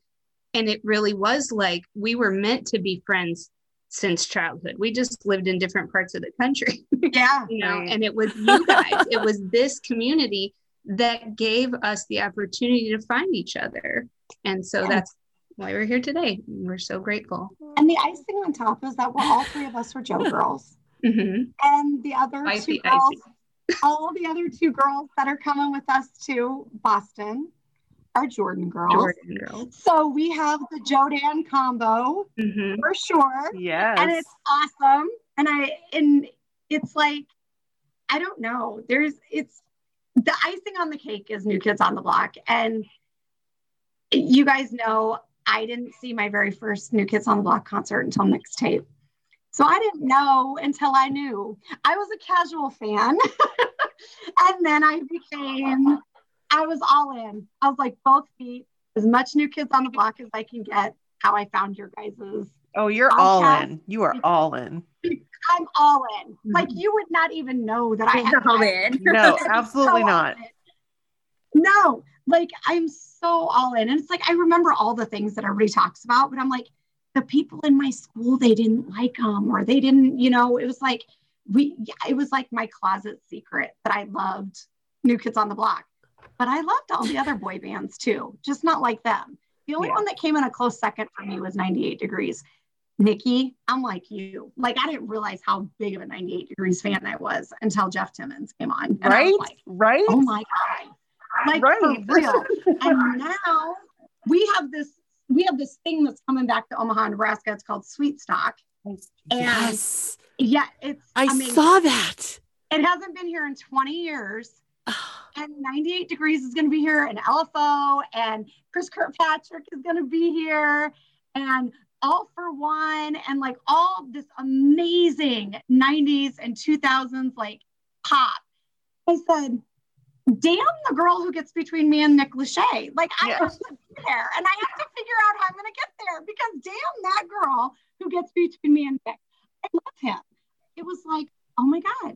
and it really was like we were meant to be friends since childhood we just lived in different parts of the country <laughs> Yeah. you know Right. and it was you guys it was this community that gave us the opportunity to find each other and so Yeah. that's why we're here today we're so grateful And the icing on top is that we're all three of us were Joe <laughs> girls. Mhm. And the other Icy, two girls, all the other two girls that are coming with us to Boston are Jordan girls. jordan girls So we have the Jodan combo Mhm. for sure. Yes. And it's awesome. And I and it's like, I don't know. There's it's the icing on the cake is New Kids on the Block. And you guys know I didn't see my very first New Kids on the Block concert until mixtape. So I didn't know until I knew. I was a casual fan. <laughs> and then I became, I was all in. I was like both feet, as much New Kids on the Block as I can get. how I found your guys's. Oh, you're all in. You are all in. I'm all in. Mm-hmm. Like you would not even know that I She's had all in. <laughs> No, absolutely so not. No, like I'm so all in. And it's like I remember all the things that everybody talks about, but I'm like, the people in my school, they didn't like them or they didn't, you know, it was like we yeah, it was like my closet secret that I loved New Kids on the Block. But I loved all the other boy bands too, just not like them. The only Yeah. one that came in a close second for me was 98 Degrees. Nikki, I'm like you. Like I didn't realize how big of a 98 Degrees fan I was until Jeff Timmons came on. Right? like, Right? oh my god like Right. for real and now we have this we have this thing that's coming back to omaha nebraska. It's called sweet stock. And Yes. yeah it's I mean, saw that. it hasn't been here in 20 years. And 98 degrees is going to be here and lfo and chris kirkpatrick is going to be here and all for one and like all this amazing 90s and 2000s like pop. I said damn the girl who gets between me and nick lachey like i Yeah. have to be there and i have to figure out how i'm going to get there because damn that girl who gets between me and nick i love him it was like oh my god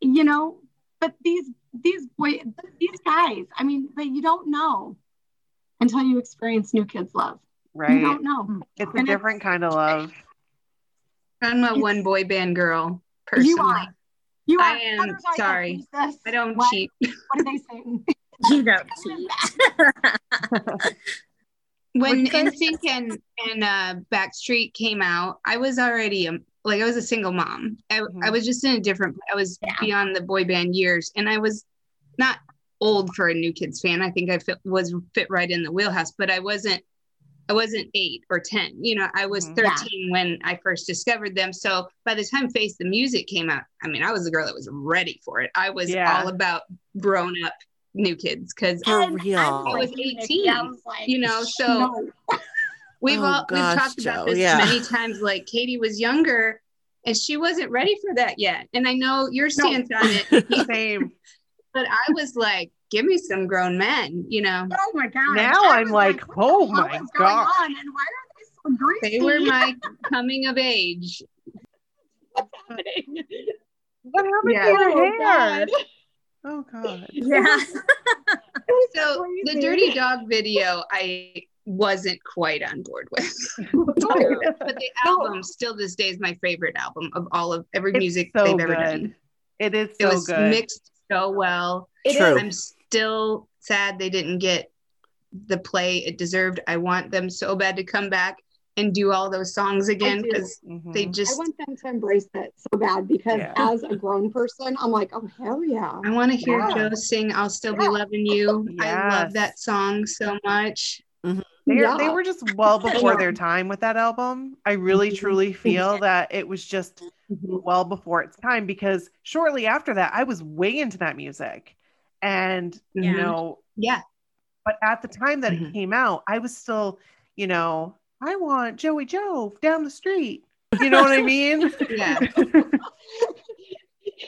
you know but these these boy these guys i mean but you don't know until you experience new kids love Right. you don't know It's a And different kind of love. I'm a one boy band girl personally. you are you are I am Heather's always like, sorry. "Who's? I don't What? cheat. what are they saying <laughs> You don't <laughs> cheat. <laughs> When What'd? NSYNC and and uh, Backstreet came out, I was already um, like I was a single mom. I, Mhm. I was just in a different. I was Yeah. beyond the boy band years, and I was not old for a New Kids fan. I think I fit, was fit right in the wheelhouse, but I wasn't. I wasn't eight or ten. You know, I was Mhm. Yeah. thirteen when I first discovered them. So by the time Face the Music came out, I mean, I was a girl that was ready for it. I was Yeah. all about grown up New Kids because For And real. I'm I was like you, 18, I was like, you know, so- no. <laughs> We've Oh, all gosh, we've talked Joe, about this yeah. many times. Like Katie was younger, and she wasn't ready for that yet. And I know your stance on it, <laughs> Same. but I was like, "Give me some grown men," you know. oh my god Now I I'm was like, oh the hell my is going God. on? and why are they so greasy They were my coming of age. what's happening What happened Yeah. to your Oh, hair? God. Oh god. Yeah. <laughs> So the. Dirty Dawg video, I wasn't quite on board with, <laughs> but the album still this day is my favorite album of all of every It's music so they've good. ever done. It is It was good. mixed so well. It True. is. I'm still sad they didn't get the play it deserved. I want them so bad to come back and do all those songs again do. because Mhm. they just. I want them to embrace it so bad because Yeah. as a grown person, I'm like, oh hell yeah. I want to hear Yeah. Joe sing "I'll Still Be Loving You." I love that song so much. They, Yeah. they were just well <laughs> before their time with that album. I really Mhm. truly feel that it was just Mhm. well before its time because shortly after that, I was way into that music. And, you Mhm. know, Yeah, but at the time that Mhm. it came out, I was still, you know, I want Joey Joe down the street. You know what I mean? <laughs> yeah,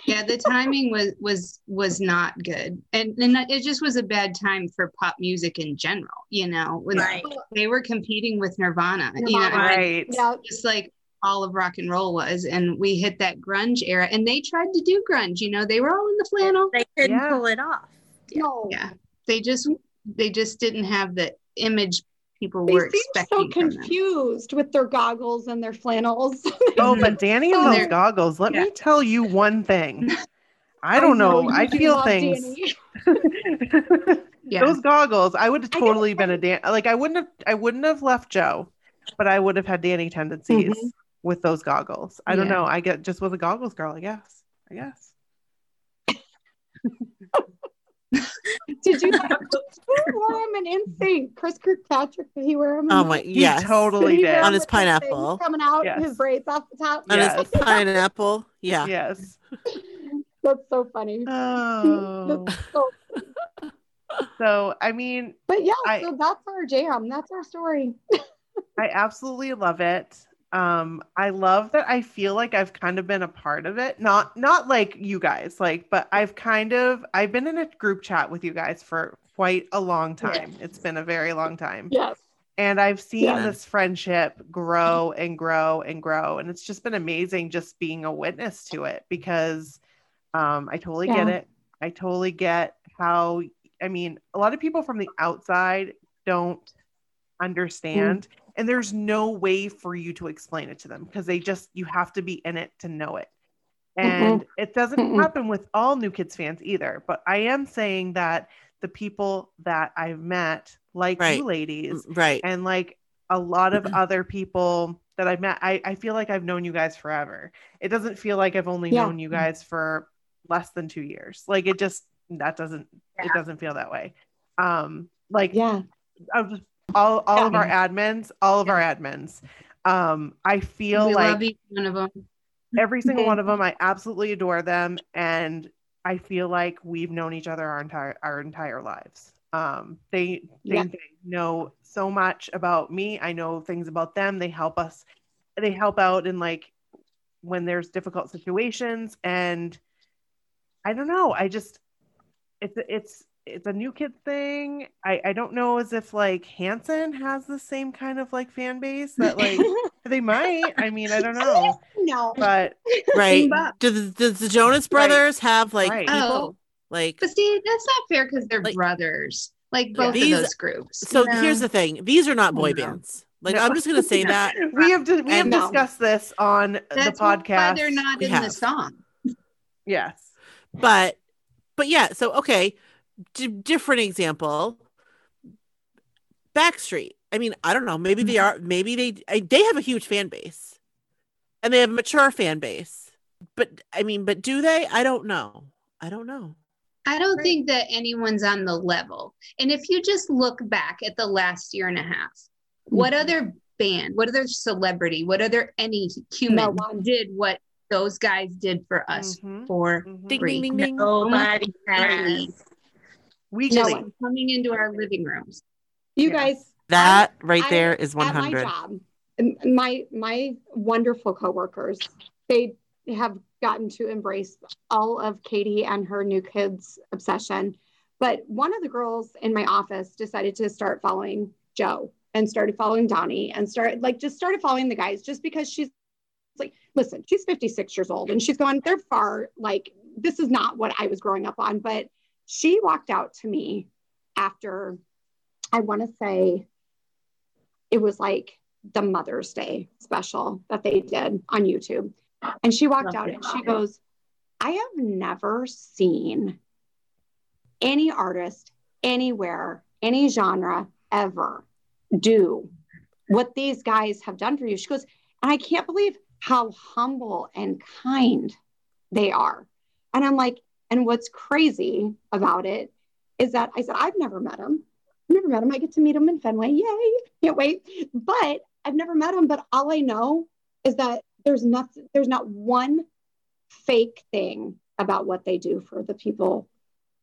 yeah. The timing was was was not good, and and it just was a bad time for pop music in general. You know, when Right. they were competing with Nirvana. You know, right. Yeah. just like all of rock and roll was and we hit that grunge era and they tried to do grunge you know they were all in the flannel They couldn't Yeah. pull it off. No. yeah they just they just didn't have the image people They were seem so expecting them. confused with their goggles and their flannels. <laughs> Oh, but Danny and those goggles, let Yeah. me tell you one thing. <laughs> I don't know. you I feel things. <laughs> Yeah Those goggles, I would have totally been a Dan. Like I wouldn't have. I wouldn't have left Joe, but I would have had Danny tendencies Mhm. With those goggles. I don't Yeah. know. I get just was a goggles girl. I guess. I guess. Did you who wore him in NSYNC? Chris Kirkpatrick, did he wear him? in Oh my, He yes. totally Did he did. On his with the thing pineapple. Coming out, Yes. his braids off the top. On Yes. his pineapple. Yeah. Yes. <laughs> That's so funny. Oh. That's <laughs> so, so I mean, but yeah, I- so that's our jam. That's our story. <laughs> I absolutely love it. Um, I love that I feel like I've kind of been a part of it. Not not like you guys, like, but I've kind of I've been in a group chat with you guys for quite a long time. It's been a very long time. Yes. And I've seen Yeah. this friendship grow and grow and grow. And it's just been amazing just being a witness to it because um, I totally get it. I totally get how, I mean, a lot of people from the outside don't understand. And there's no way for you to explain it to them because they just, you have to be in it to know it. And it doesn't Mm-mm. happen with all New Kids fans either. But I am saying that the people that I've met, like Right. you ladies, right. and like a lot of other people that I've met, I, I feel like I've known you guys forever. It doesn't feel like I've only Yeah. known you guys for less than two years. Like it just that doesn't it doesn't feel that way. Um, like Yeah. of just all all of our admins, all of our admins. Um, I feel we like one of them. every <laughs> single one of them i absolutely adore them and i feel like we've known each other our entire our entire lives um they same Yeah. thing know so much about me i know things about them they help us they help out in like when there's difficult situations and i don't know i just it's it's it's a new kid thing i i don't know as if like hanson has the same kind of like fan base that like <laughs> they might i mean i don't know <laughs> no. but Right. Bop. Do the, does the Jonas Brothers have like Right. people? Oh. Like But see, that's not fair because they're Like- brothers. Like Yeah. both These- of those groups. so you know? here's the thing. These are not boy No. bands. Like No. I'm just gonna say <laughs> that. we have to, we have No. discussed this on That's the podcast. why they're not We in the song. Yes. But but yeah, so okay. D- different example. Backstreet. I mean, I don't know. Maybe they are. Maybe they they have a huge fan base, and they have a mature fan base. But I mean, but do they? I don't know. I don't know. I don't Right. think that anyone's on the level. And if you just look back at the last year and a half, what other band, what other celebrity, what other any human No did what those guys did for us Mhm, for mhm. Ding Free. ding ding ding. Nobody has. We No just one. coming into our living rooms. You Yeah. guys, That right I- there is at my 100. job, my my wonderful coworkers, they have gotten to embrace all of Katie and her new kids obsession. But one of the girls in my office decided to start following Joe and started following Donnie and started like just started following the guys just because she's like, listen, she's 56 years old and she's going, they're far like this is not what I was growing up on. But she walked out to me after I want to say it was like the Mother's Day special that they did on YouTube. And she walked out and she goes, I have never seen any artist anywhere, any genre ever do what these guys have done for you. She goes, and I can't believe how humble and kind they are. And I'm like, and what's crazy about it is that I said, I've never met him. I've never met him. I get to meet him in Fenway. Yay. Can't wait. But I've never met him. But all I know is that there's nothing, there's not one fake thing about what they do for the people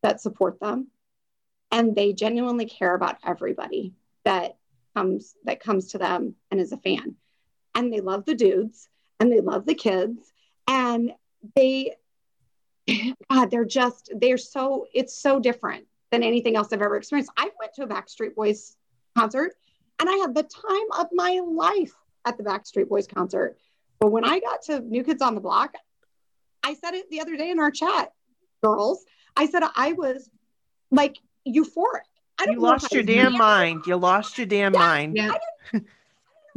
that support them. And they genuinely care about everybody that comes that comes to them and is a fan. And they love the dudes and they love the kids. And they God, they're just they're so it's so different than anything else I've ever experienced. I went to a Backstreet Boys concert and I had the time of my life at the Backstreet Boys concert. But when I got to New Kids on the Block, I said it the other day in our chat, girls. I said I was like euphoric. I don't you know lost your was damn hammered, mind. You lost your damn Yeah. mind. Yeah. if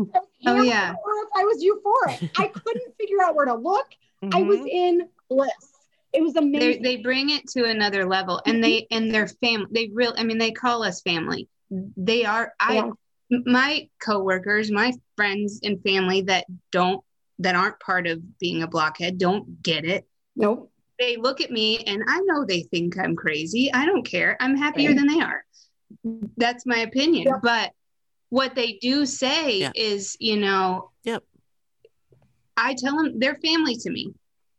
I was Oh, yeah. Or if I was euphoric. I couldn't figure out where to look. I was Mhm. in bliss. It was They amazing. they bring it to another level and they and their family they real I mean they call us family. They are I Yeah. m- my coworkers, my friends and family that don't that aren't part of being a blockhead don't get it. nope. They look at me and I know they think I'm crazy. I don't care. I'm happier Right. than they are. That's my opinion. Yep. But what they do say Yeah. is, you know, Yep. I tell them they're family to me.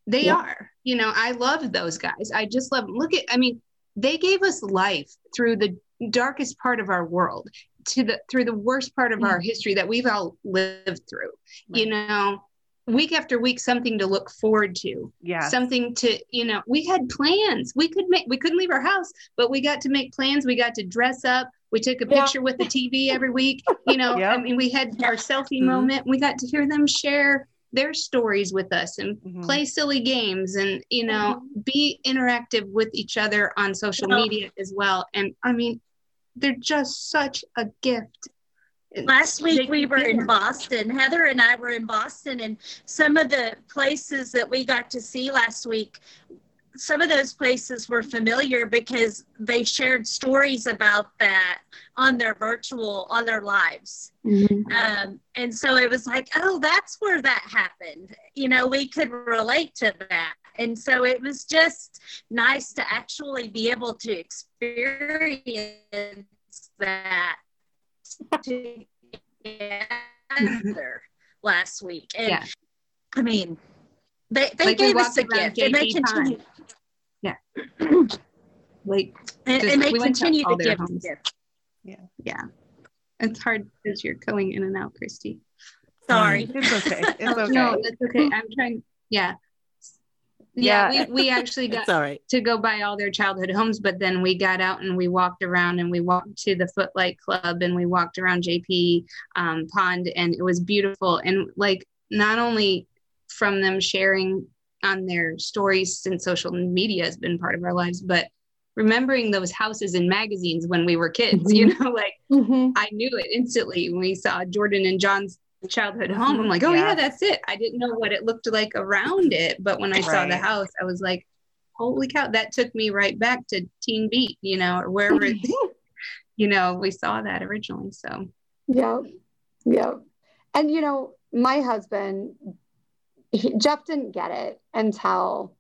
They Yeah. are. You know, I love those guys. I just love them. Look at I mean, they gave us life through the darkest part of our world to the through the worst part of our history that we've all lived through. You know, week after week something to look forward to. yeah Something to, you know, we had plans. We could make we couldn't leave our house, but we got to make plans. We got to dress up. We took a Yeah. picture with the TV every week. You know, Yep. I mean, we had our selfie Mhm. moment. We got to hear them share their stories with us and Mhm. play silly games and you know be interactive with each other on social media as well and i mean they're just such a gift Last week we were in. Boston. Heather and I were in Boston, and some of the places that we got to see last week, some of those places were familiar because they shared stories about that on their virtual, on their lives. Um, and so it was like, oh, that's where that happened. You know, we could relate to that. And so it was just nice to actually be able to experience that together last week. And Yeah. I mean, they, they Like gave us a gift and they continue, Yeah. <clears throat> like and, Just- and they we went to continue all to their give us gifts. yeah it's hard because you're going in and out christy Sorry. It's okay. It's <laughs> okay. no that's okay i'm trying yeah yeah, Yeah. we, we actually got It's all right. to go by all their childhood homes, but then we got out and we walked around and we walked to the Footlight Club and we walked around JP um, Pond and it was beautiful. And like not only from them sharing on their stories since social media has been part of our lives, but remembering those houses in magazines when we were kids, you know, <laughs> like Mhm. I knew it instantly when we saw Jordan and John's childhood home. I'm like, oh yeah. Yeah. that's it. I didn't know what it looked like around it, but when I saw the house, I was like, holy cow, that took me right back to Teen Beat, you know, or wherever, <laughs> <laughs> you know, we saw that originally. So Yep. Yep. And you know, my husband, he, Jeff didn't get it until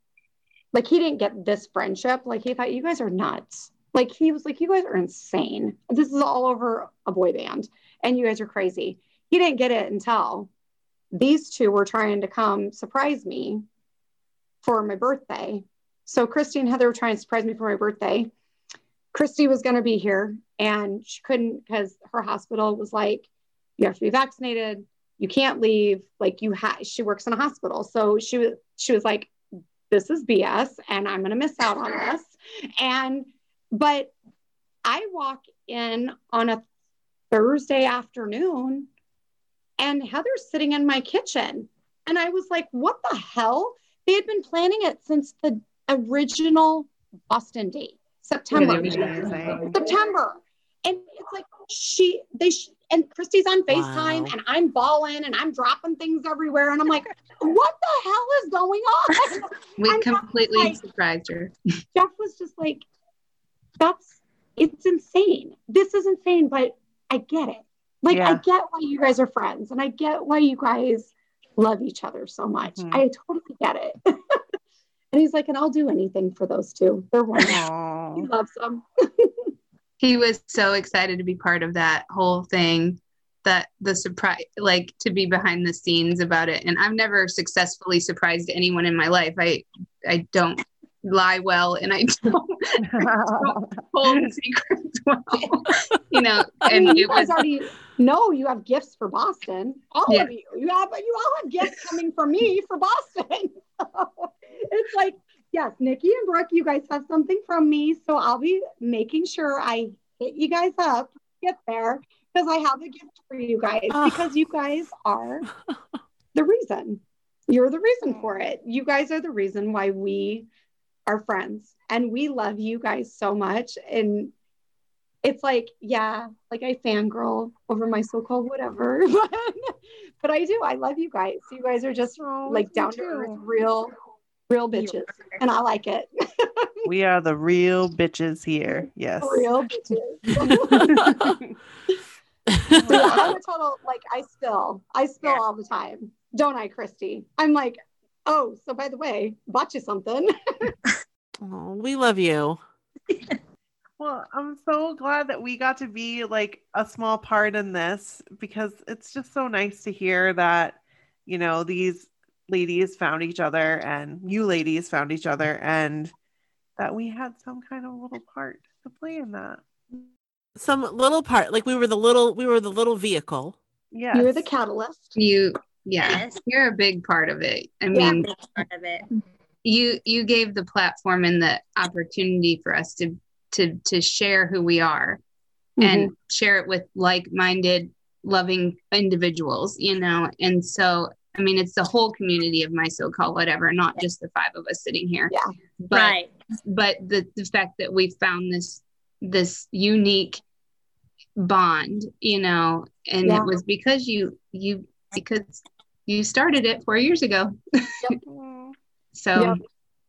like he didn't get this friendship. Like he thought you guys are nuts. Like he was like, you guys are insane. This is all over a boy band and you guys are crazy. He didn't get it until these two were trying to come surprise me for my birthday. So Christy and Heather were trying to surprise me for my birthday. Christy was going to be here and she couldn't because her hospital was like, you have to be vaccinated. You can't leave. Like you have, she works in a hospital. So she was, she was like, this is BS and I'm going to miss out on this. And, but I walk in on a Thursday afternoon and Heather's sitting in my kitchen. And I was like, what the hell? They had been planning it since the original Boston date, September. September. And it's like she, they, and Christy's on FaceTime Wow. and I'm bawling and I'm dropping things everywhere. And I'm like, <laughs> what the hell is going on? <laughs> we completely like- surprised her. <laughs> Jeff was just like, that's, it's insane. This is insane, but I get it. Like, I get why you guys are friends and I get why you guys love each other so much. Mhm. I totally get it. and he's like, and I'll do anything for those two. They're wonderful. He loves them. He was so excited to be part of that whole thing that the surprise like to be behind the scenes about it and i've never successfully surprised anyone in my life i i don't lie well and i <laughs> don't hold secrets well <laughs> you know I mean, you it guys was already know you have gifts for Boston. All Yeah. of you. You have you all have gifts coming from me for Boston. <laughs> It's like, yes, Nikki and Brooke, you guys have something from me. So I'll be making sure I hit you guys up, get there, because I have a gift for you guys. Oh. Because you guys are the reason. You're the reason for it. You guys are the reason why we are friends. And we love you guys so much. And it's like, yeah, like I fangirl over my so-called whatever. <laughs> but I do. I love you guys. You guys are just Oh, like down to earth, real, real bitches. And I like it. <laughs> We are the real bitches here. Yes. real bitches. <laughs> So yeah, I'm a total like I spill. I spill Yeah. all the time. Don't I, Christy? I'm like, oh, so by the way, bought you something. <laughs> Oh, we love you. Well, I'm so glad that we got to be like a small part in this because it's just so nice to hear that, you know, these ladies found each other and you ladies found each other and that we had some kind of little part to play in that. Some little part, like we were the little, we were the little vehicle. Yeah, You're the catalyst. you yeah Yes. you're a big part of it i Yeah. mean Big part of it. you you gave the platform and the opportunity for us to to to share who we are and mm-hmm. share it with like-minded loving individuals you know and so i mean it's the whole community of my so-called whatever not just the five of us sitting here Yeah. but right. but the the fact that we found this this unique bond you know and Yeah. it was because you you because you started it four years ago <laughs> so Yep.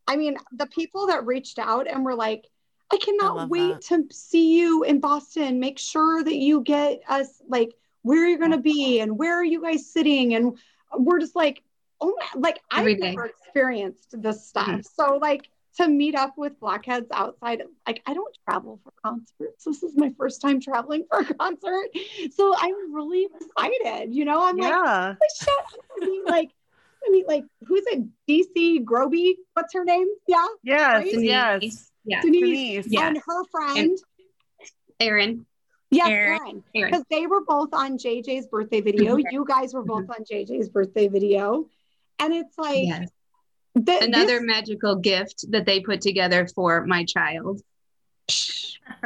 I mean, the people that reached out and were like, I cannot love wait that. to see you in Boston. Make sure that you get us like where you're going to be and where are you guys sitting. And we're just like, oh my, like I've Every day. never experienced this stuff. Mhm. So, like, to meet up with Blockheads outside, like, I don't travel for concerts. This is my first time traveling for a concert. So, I'm really excited. You know, I'm like, yeah. shit. I mean, like, I mean, like, who's it? DC Groby? What's her name? Yeah, Yes. Right? Denise, Yes. Denise, Denise. Yeah. and her friend. Erin Yes, Erin. Erin. aaron Because they were both on JJ's birthday video. You guys were both on JJ's birthday video. And it's like yes th- another this- magical gift that they put together for my child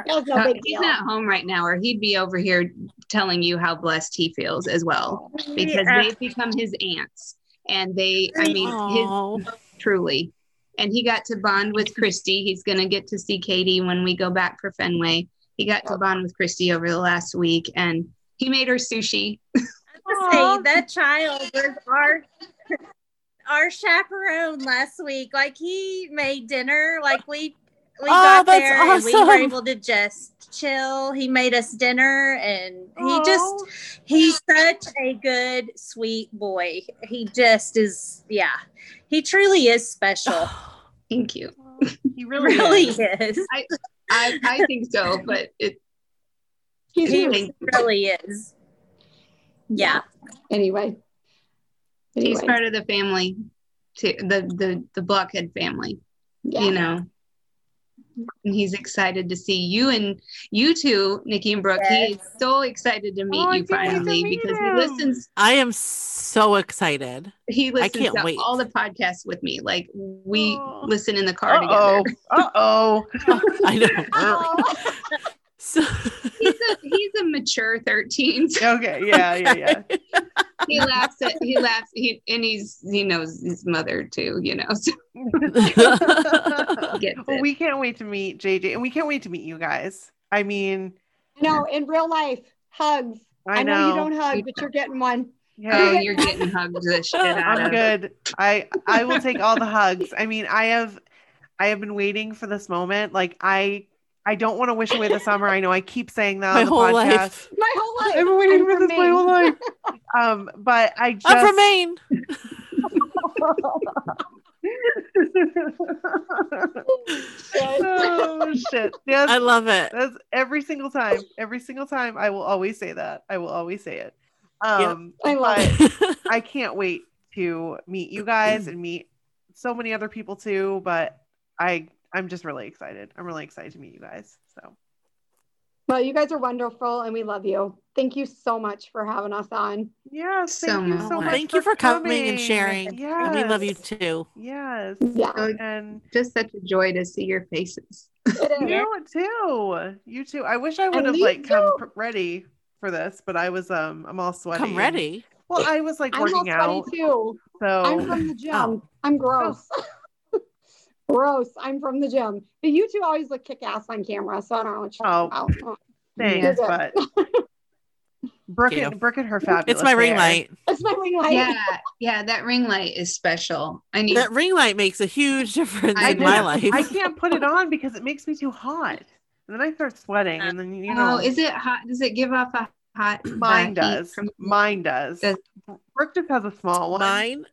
no Uh, he's not home right now or he'd be over here telling you how blessed he feels as well because Yeah. they've become his aunts and they i mean his truly. And he got to bond with Christy. He's going to get to see Katie when we go back for Fenway. He got to bond with Christy over the last week and he made her sushi. I say that child was our our chaperone last week. Like he made dinner. Like we we Oh, got that's there and we were able to just chill. He made us dinner and he Aw. just he's such a good sweet boy. He just is yeah. He truly is special. Thank you. <laughs> He really, really is. is. I, I think so, but it, He's He really is. Yeah. Anyway. he's part of the family, too, the, the, the Blockhead family, Yeah. you know. And he's excited to see you and you two, Nikki and Brooke. He is so excited to meet Oh, you can't wait to finally meet because him. he listens I am so excited. he listens can't to wait. all the podcasts with me. Like we Oh. listen in the car Uh-oh. together. Uh-oh. <laughs> I know. <laughs> <laughs> So, <laughs> He's a he's a mature 13. So Okay, yeah, yeah, yeah. <laughs> he laughs at he laughs he and he's he knows his mother too, you know. So <laughs> well, we can't wait to meet JJ and we can't wait to meet you guys. I mean, no, in real life, hugs. I, I know, know. you don't hug, but you're getting one. Oh, you're getting hugged the shit out I'm of. good. I I will take all the hugs. I mean, I have I have been waiting for this moment. Like I I don't want to wish away the summer. I know I keep saying that My on the whole podcast. life. My whole life. I've been waiting I'm for from this my whole life. Um, but I just I'm from Maine. <laughs> oh shit. Yes, I love it. that's every single time. Every single time I will always say that. I will always say it. Um I love but <laughs> I can't wait to meet you guys and meet so many other people too. But I I'm just really excited. I'm really excited to meet you guys. So Well, you guys are wonderful and we love you. Thank you so much for having us on. yes, So thank you much. so much. Thank you for coming and sharing. Yeah, We love you too. Yes. Yeah. So And just such a joy to see your faces. It is. you too. You too. I wish I would have me like come too. pr- ready for this, but I was um I'm all sweaty. Come and- ready. Well, I was like I'm all working sweaty out, too. so I'm from the gym. Oh. I'm gross. <laughs> gross. I'm from the gym. But you two always look kick ass on camera, so I don't know what you're Oh. talking about. thanks, but <laughs> Brooke You and know. Brooke and her fabulous. It's my ring light. It's my ring light. Yeah, yeah, that ring light is special. I need That ring light makes a huge difference I in my life. I can't put it on because it makes me too hot, and then I start sweating, and then you oh, know Oh, is it hot? Does it give off a hot mine does. from- Mine does. Does- Brooke just has a small one. Mine.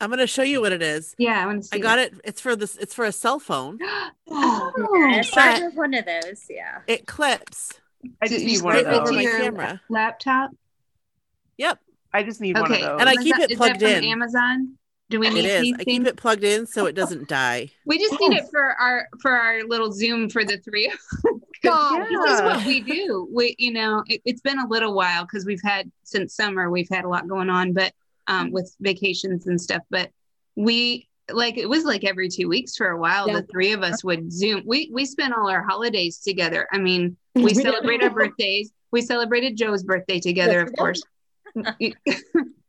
I'm gonna show you what it is. Yeah, I want to see. I got it. It's for this. It's for a cell phone. <gasps> Oh, Yes, I have one of those. Yeah. It clips I just Did you need one of it over those. my camera. laptop. Yep, I just need one of those. And I Is keep that- it is plugged that from in. Amazon. Do we it need is. these I keep it plugged in so it doesn't die. We just need it for our for our little Zoom for the three. of us. <laughs> 'Cause God. This is what we do. We, you know, it, it's been a little while because we've had since summer we've had a lot going on, but um, with vacations and stuff. But we like it was like every two weeks for a while. Yeah. The three of us would Zoom. We we spent all our holidays together. I mean, <laughs> We celebrate our birthdays. We celebrated Joe's birthday together, Yes, of course. <laughs>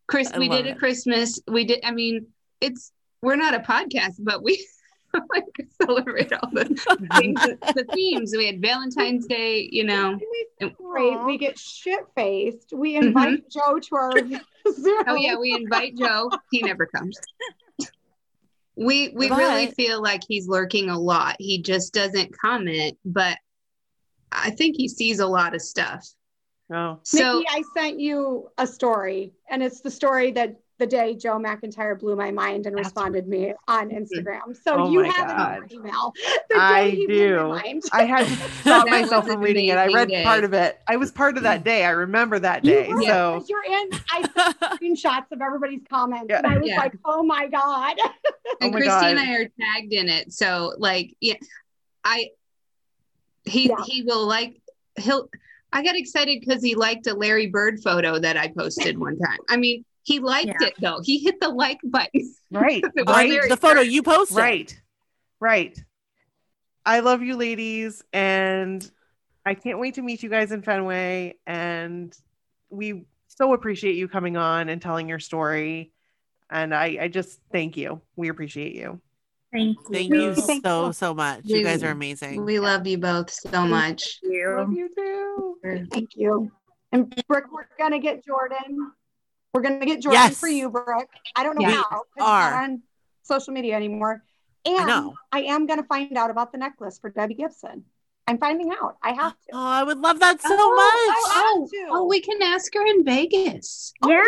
Chris, I we did a it. Christmas. We did. I mean, it's we're not a podcast, but we <laughs> like celebrate all the things, the themes. We had Valentine's mm-hmm. Day. You know. Great. We <laughs> get shit faced. We mm-hmm. invite Joe to our <laughs> Zoom. Oh yeah, we invite Joe. He never comes. We we really feel like he's lurking a lot. He just doesn't comment, but I think he sees a lot of stuff. Oh, So Nikki, I sent you a story, and it's the story that the day Joe McIntyre blew my mind and That's responded me on Instagram. So Oh you my have it in your email. The day I he blew do. my mind. I had to <laughs> stop myself was from reading it. I read day. part of it. I was part of that day. I remember that You day. were, So 'cause you're in. I saw <laughs> screenshots of everybody's comments, Yeah. and I was Yeah. like, "Oh my god!" and Oh my Christy God. and I are tagged in it. So like yeah, I he Yeah. he will like he'll I got excited because he liked a Larry Bird photo that I posted one time. I mean, he liked Yeah. it though. He hit the like button. <laughs> right, right, Larry the photo you posted. right, right. I love you, ladies, and I can't wait to meet you guys in Fenway. And we so appreciate you coming on and telling your story. And I, I just thank you. We appreciate you. Thank you. Thank you Thank so you. so much. You guys are amazing. We love you both so much. You. Love you. you too. Thank you. And Brooke, we're gonna get Jordan. We're gonna get Jordan Yes. for you, Brooke. I don't know Yeah. how. 'cause he's are. on social media anymore. And I. I am gonna find out about the necklace for Debbie Gibson. I'm finding out. I have to. Oh, I would love that so Oh, much. I Oh, to. oh, we can ask her in Vegas. Oh, Yeah.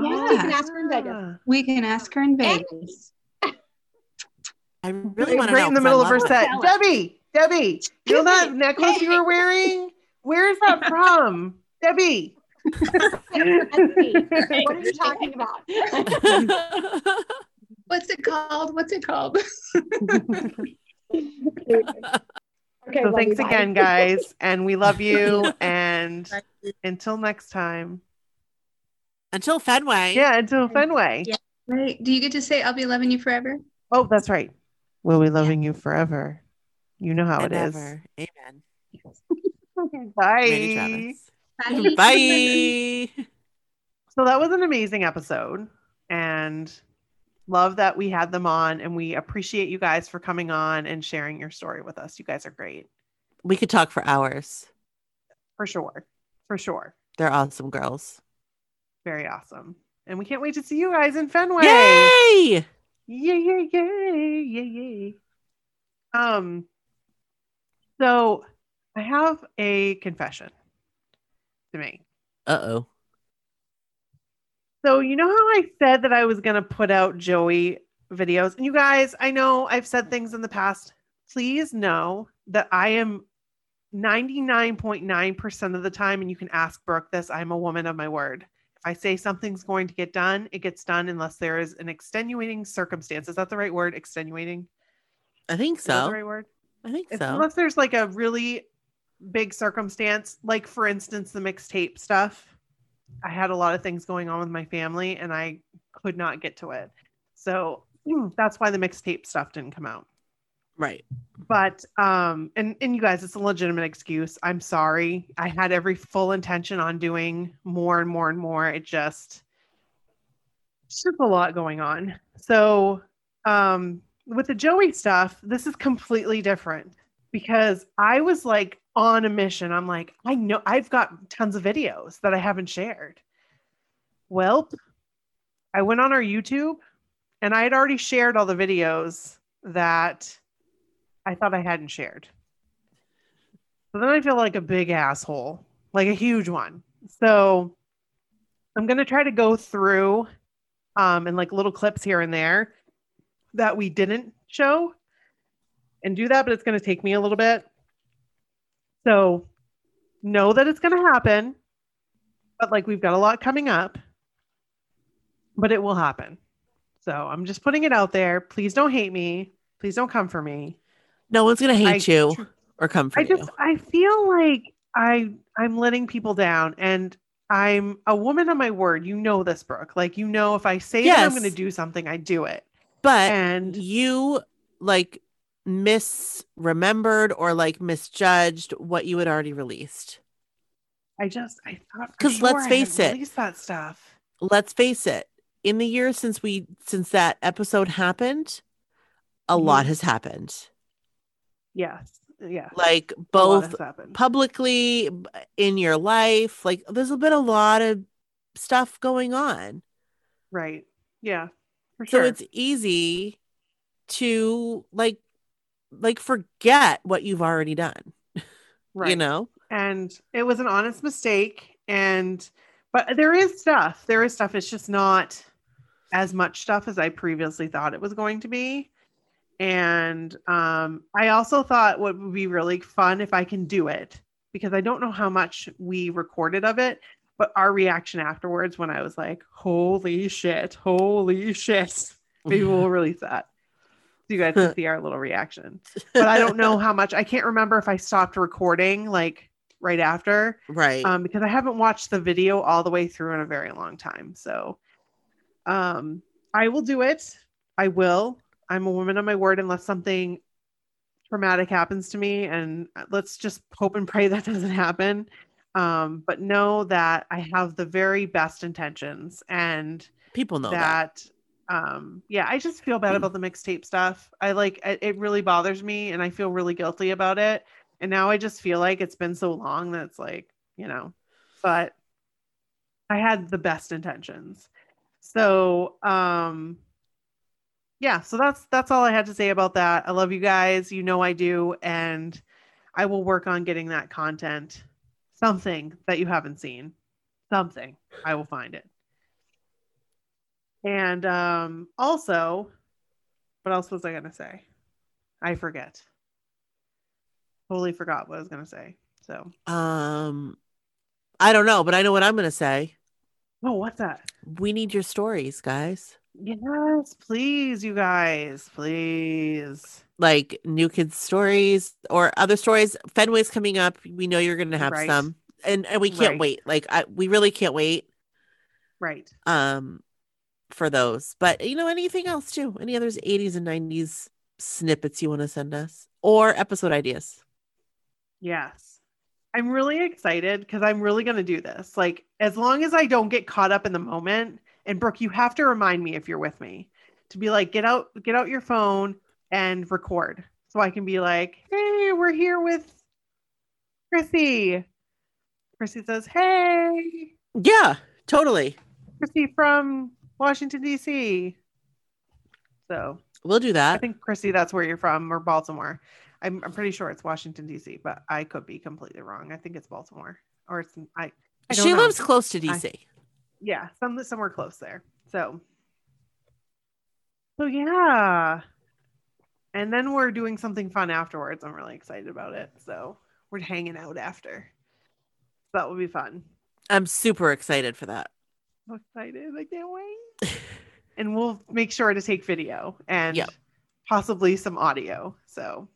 yeah. You can ask her in Vegas. We can ask her in Vegas. I really want to right in the middle of her love it. set. Debbie, Debbie, you know that necklace you were wearing? Where is that <laughs> from? Debbie. That's me. <laughs> What are you talking about? <laughs> What's it called? What's it called? <laughs> Okay, So thanks you, again, guys. And we love you. And until next time. Until Fenway. Yeah, until Fenway. Yeah. Right. Do you get to say I'll be loving you forever? Oh, that's right. We'll be loving you forever. You know how and it is. ever. Amen. Bye. Randy Travis. <laughs> Bye. So that was an amazing episode. And love that we had them on. And we appreciate you guys for coming on and sharing your story with us. You guys are great. we could talk for hours. For sure. For sure. They're awesome girls. Very awesome. And we can't wait to see you guys in Fenway. Yay! Yay, yay, yay, yay, yay. Um, so I have a confession to make. Uh oh. So you know how I said that I was gonna put out Joey videos? And you guys, I know I've said things in the past. Please know that I am 99.9% of the time, and you can ask Brooke this, I'm a woman of my word. If I say something's going to get done, it gets done unless there is an extenuating circumstance. Is that the right word? Extenuating? I think Is that so. the right word? I think so. Unless there's like a really big circumstance, like for instance, the mixtape stuff. I had a lot of things going on with my family and I could not get to it. So <clears throat> that's why the mixtape stuff didn't come out. Right. But um and and you guys, it's a legitimate excuse. I'm sorry. I had every full intention on doing more and more and more. It just it's just a lot going on. So um with the Joey stuff, this is completely different because I was like on a mission. I'm like, I know I've got tons of videos that I haven't shared. Well, I went on our YouTube and I had already shared all the videos that I thought I hadn't shared. So then I feel like a big asshole, like a huge one. So I'm going to try to go through um, and like little clips here and there that we didn't show and do that, but it's going to take me a little bit. So know that it's going to happen, but like we've got a lot coming up, but it will happen. So I'm just putting it out there. Please don't hate me. Please don't come for me. No one's gonna hate I- you or come for you. I you. just I feel like I I'm letting people down and I'm a woman of my word. You know this, Brooke. Like you know if I say that I'm going to do something, I do it. But And you like misremembered or like misjudged what you had already released. I just I thought for 'Cause let's sure I face it. that stuff. Let's face it, in the years since we since that episode happened, a lot Mhm. has happened. Yes. Yeah. Like both publicly in your life, like there's been a lot of stuff going on. Right. Yeah. For So sure. it's easy to like like forget what you've already done, <laughs> right. you know? and it was an honest mistake and but there is stuff. There is stuff. It's just not as much stuff as i previously thought it was going to be. And um i also thought what would be really fun if i can do it because i don't know how much we recorded of it but our reaction afterwards when i was like holy shit. Holy shit. <laughs> Maybe we'll release that you guys can see our little reaction but i don't know <laughs> how much i can't remember if i stopped recording like right after right. um, because I haven't watched the video all the way through in a very long time. So um, I will do it. I will. I'm a woman of my word unless something traumatic happens to me. And let's just hope and pray that <laughs> doesn't happen. Um, but know that I have the very best intentions and People know that. that um yeah i just feel bad about the mixtape stuff. I like it, really bothers me and i feel really guilty about it. And now i just feel like it's been so long that it's like you know but i had the best intentions. So um yeah so that's that's all i had to say about that. I love you guys. You know i do. And i will work on getting that content. Something that you haven't seen. Something. I will find it and um also what else was i going to say i forget totally forgot what i was going to say so Um I don't know, but I know what I'm going to say. oh what's that We need your stories, guys. yes please you guys please Like new kids stories or other stories. Fenway's coming up. We know you're going to have Right. some. And and we can't Right. wait. Like I we really can't wait right um for those. But you know anything else too? Any others 80s and 90s snippets you want to send us or episode ideas? Yes. I'm really excited because I'm really going to do this. Like, as long as I don't get caught up in the moment, and Brooke, you have to remind me if you're with me to be like, get out, get out your phone and record. So I can be like, hey, we're here with Chrissy. Chrissy says, hey, Yeah, totally. Chrissy from Washington, D.C. So We'll do that. I think Chrissy, that's where you're from, or Baltimore. I'm, I'm pretty sure it's Washington D.C., but I could be completely wrong. I think it's Baltimore, or it's I. I She know. lives close to DC. Yeah, some somewhere close there. So, so yeah, and then we're doing something fun afterwards. I'm really excited about it. So we're hanging out after. That will be fun. I'm super excited for that. Excited! I can't wait. <laughs> and we'll make sure to take video and Yep. possibly some audio. So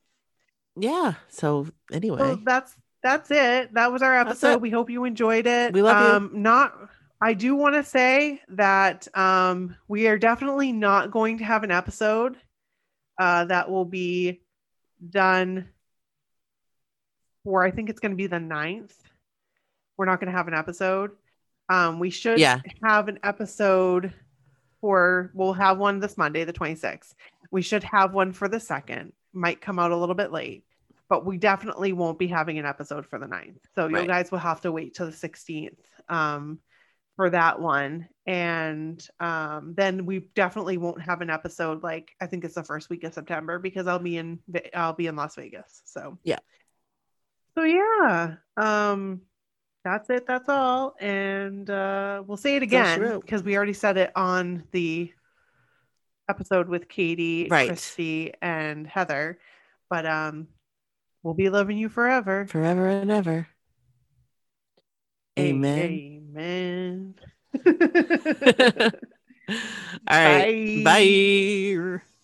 Yeah. So anyway, So that's that's it. That was our episode. We hope you enjoyed it. We love you. um, Not. I do want to say that um, we are definitely not going to have an episode uh, that will be done for. I think it's going to be the ninth. We're not going to have an episode. Um, we should Yeah. have an episode for. We'll have one this Monday, the 26th. We should have one for the second. Might come out a little bit late but we definitely won't be having an episode for the 9th. So you guys will have to wait till the 16th um, for that one. And um, then we definitely won't have an episode like I think it's the first week of September because I'll be in I'll be in Las Vegas. So Yeah. So yeah. Um that's it. That's all. And uh we'll say it That's all she again because we already said it on the episode with Katie, Right. Christy, and Heather. But um we'll be loving you forever. forever and ever. Amen. Amen. <laughs> All right. <laughs> Bye. Bye.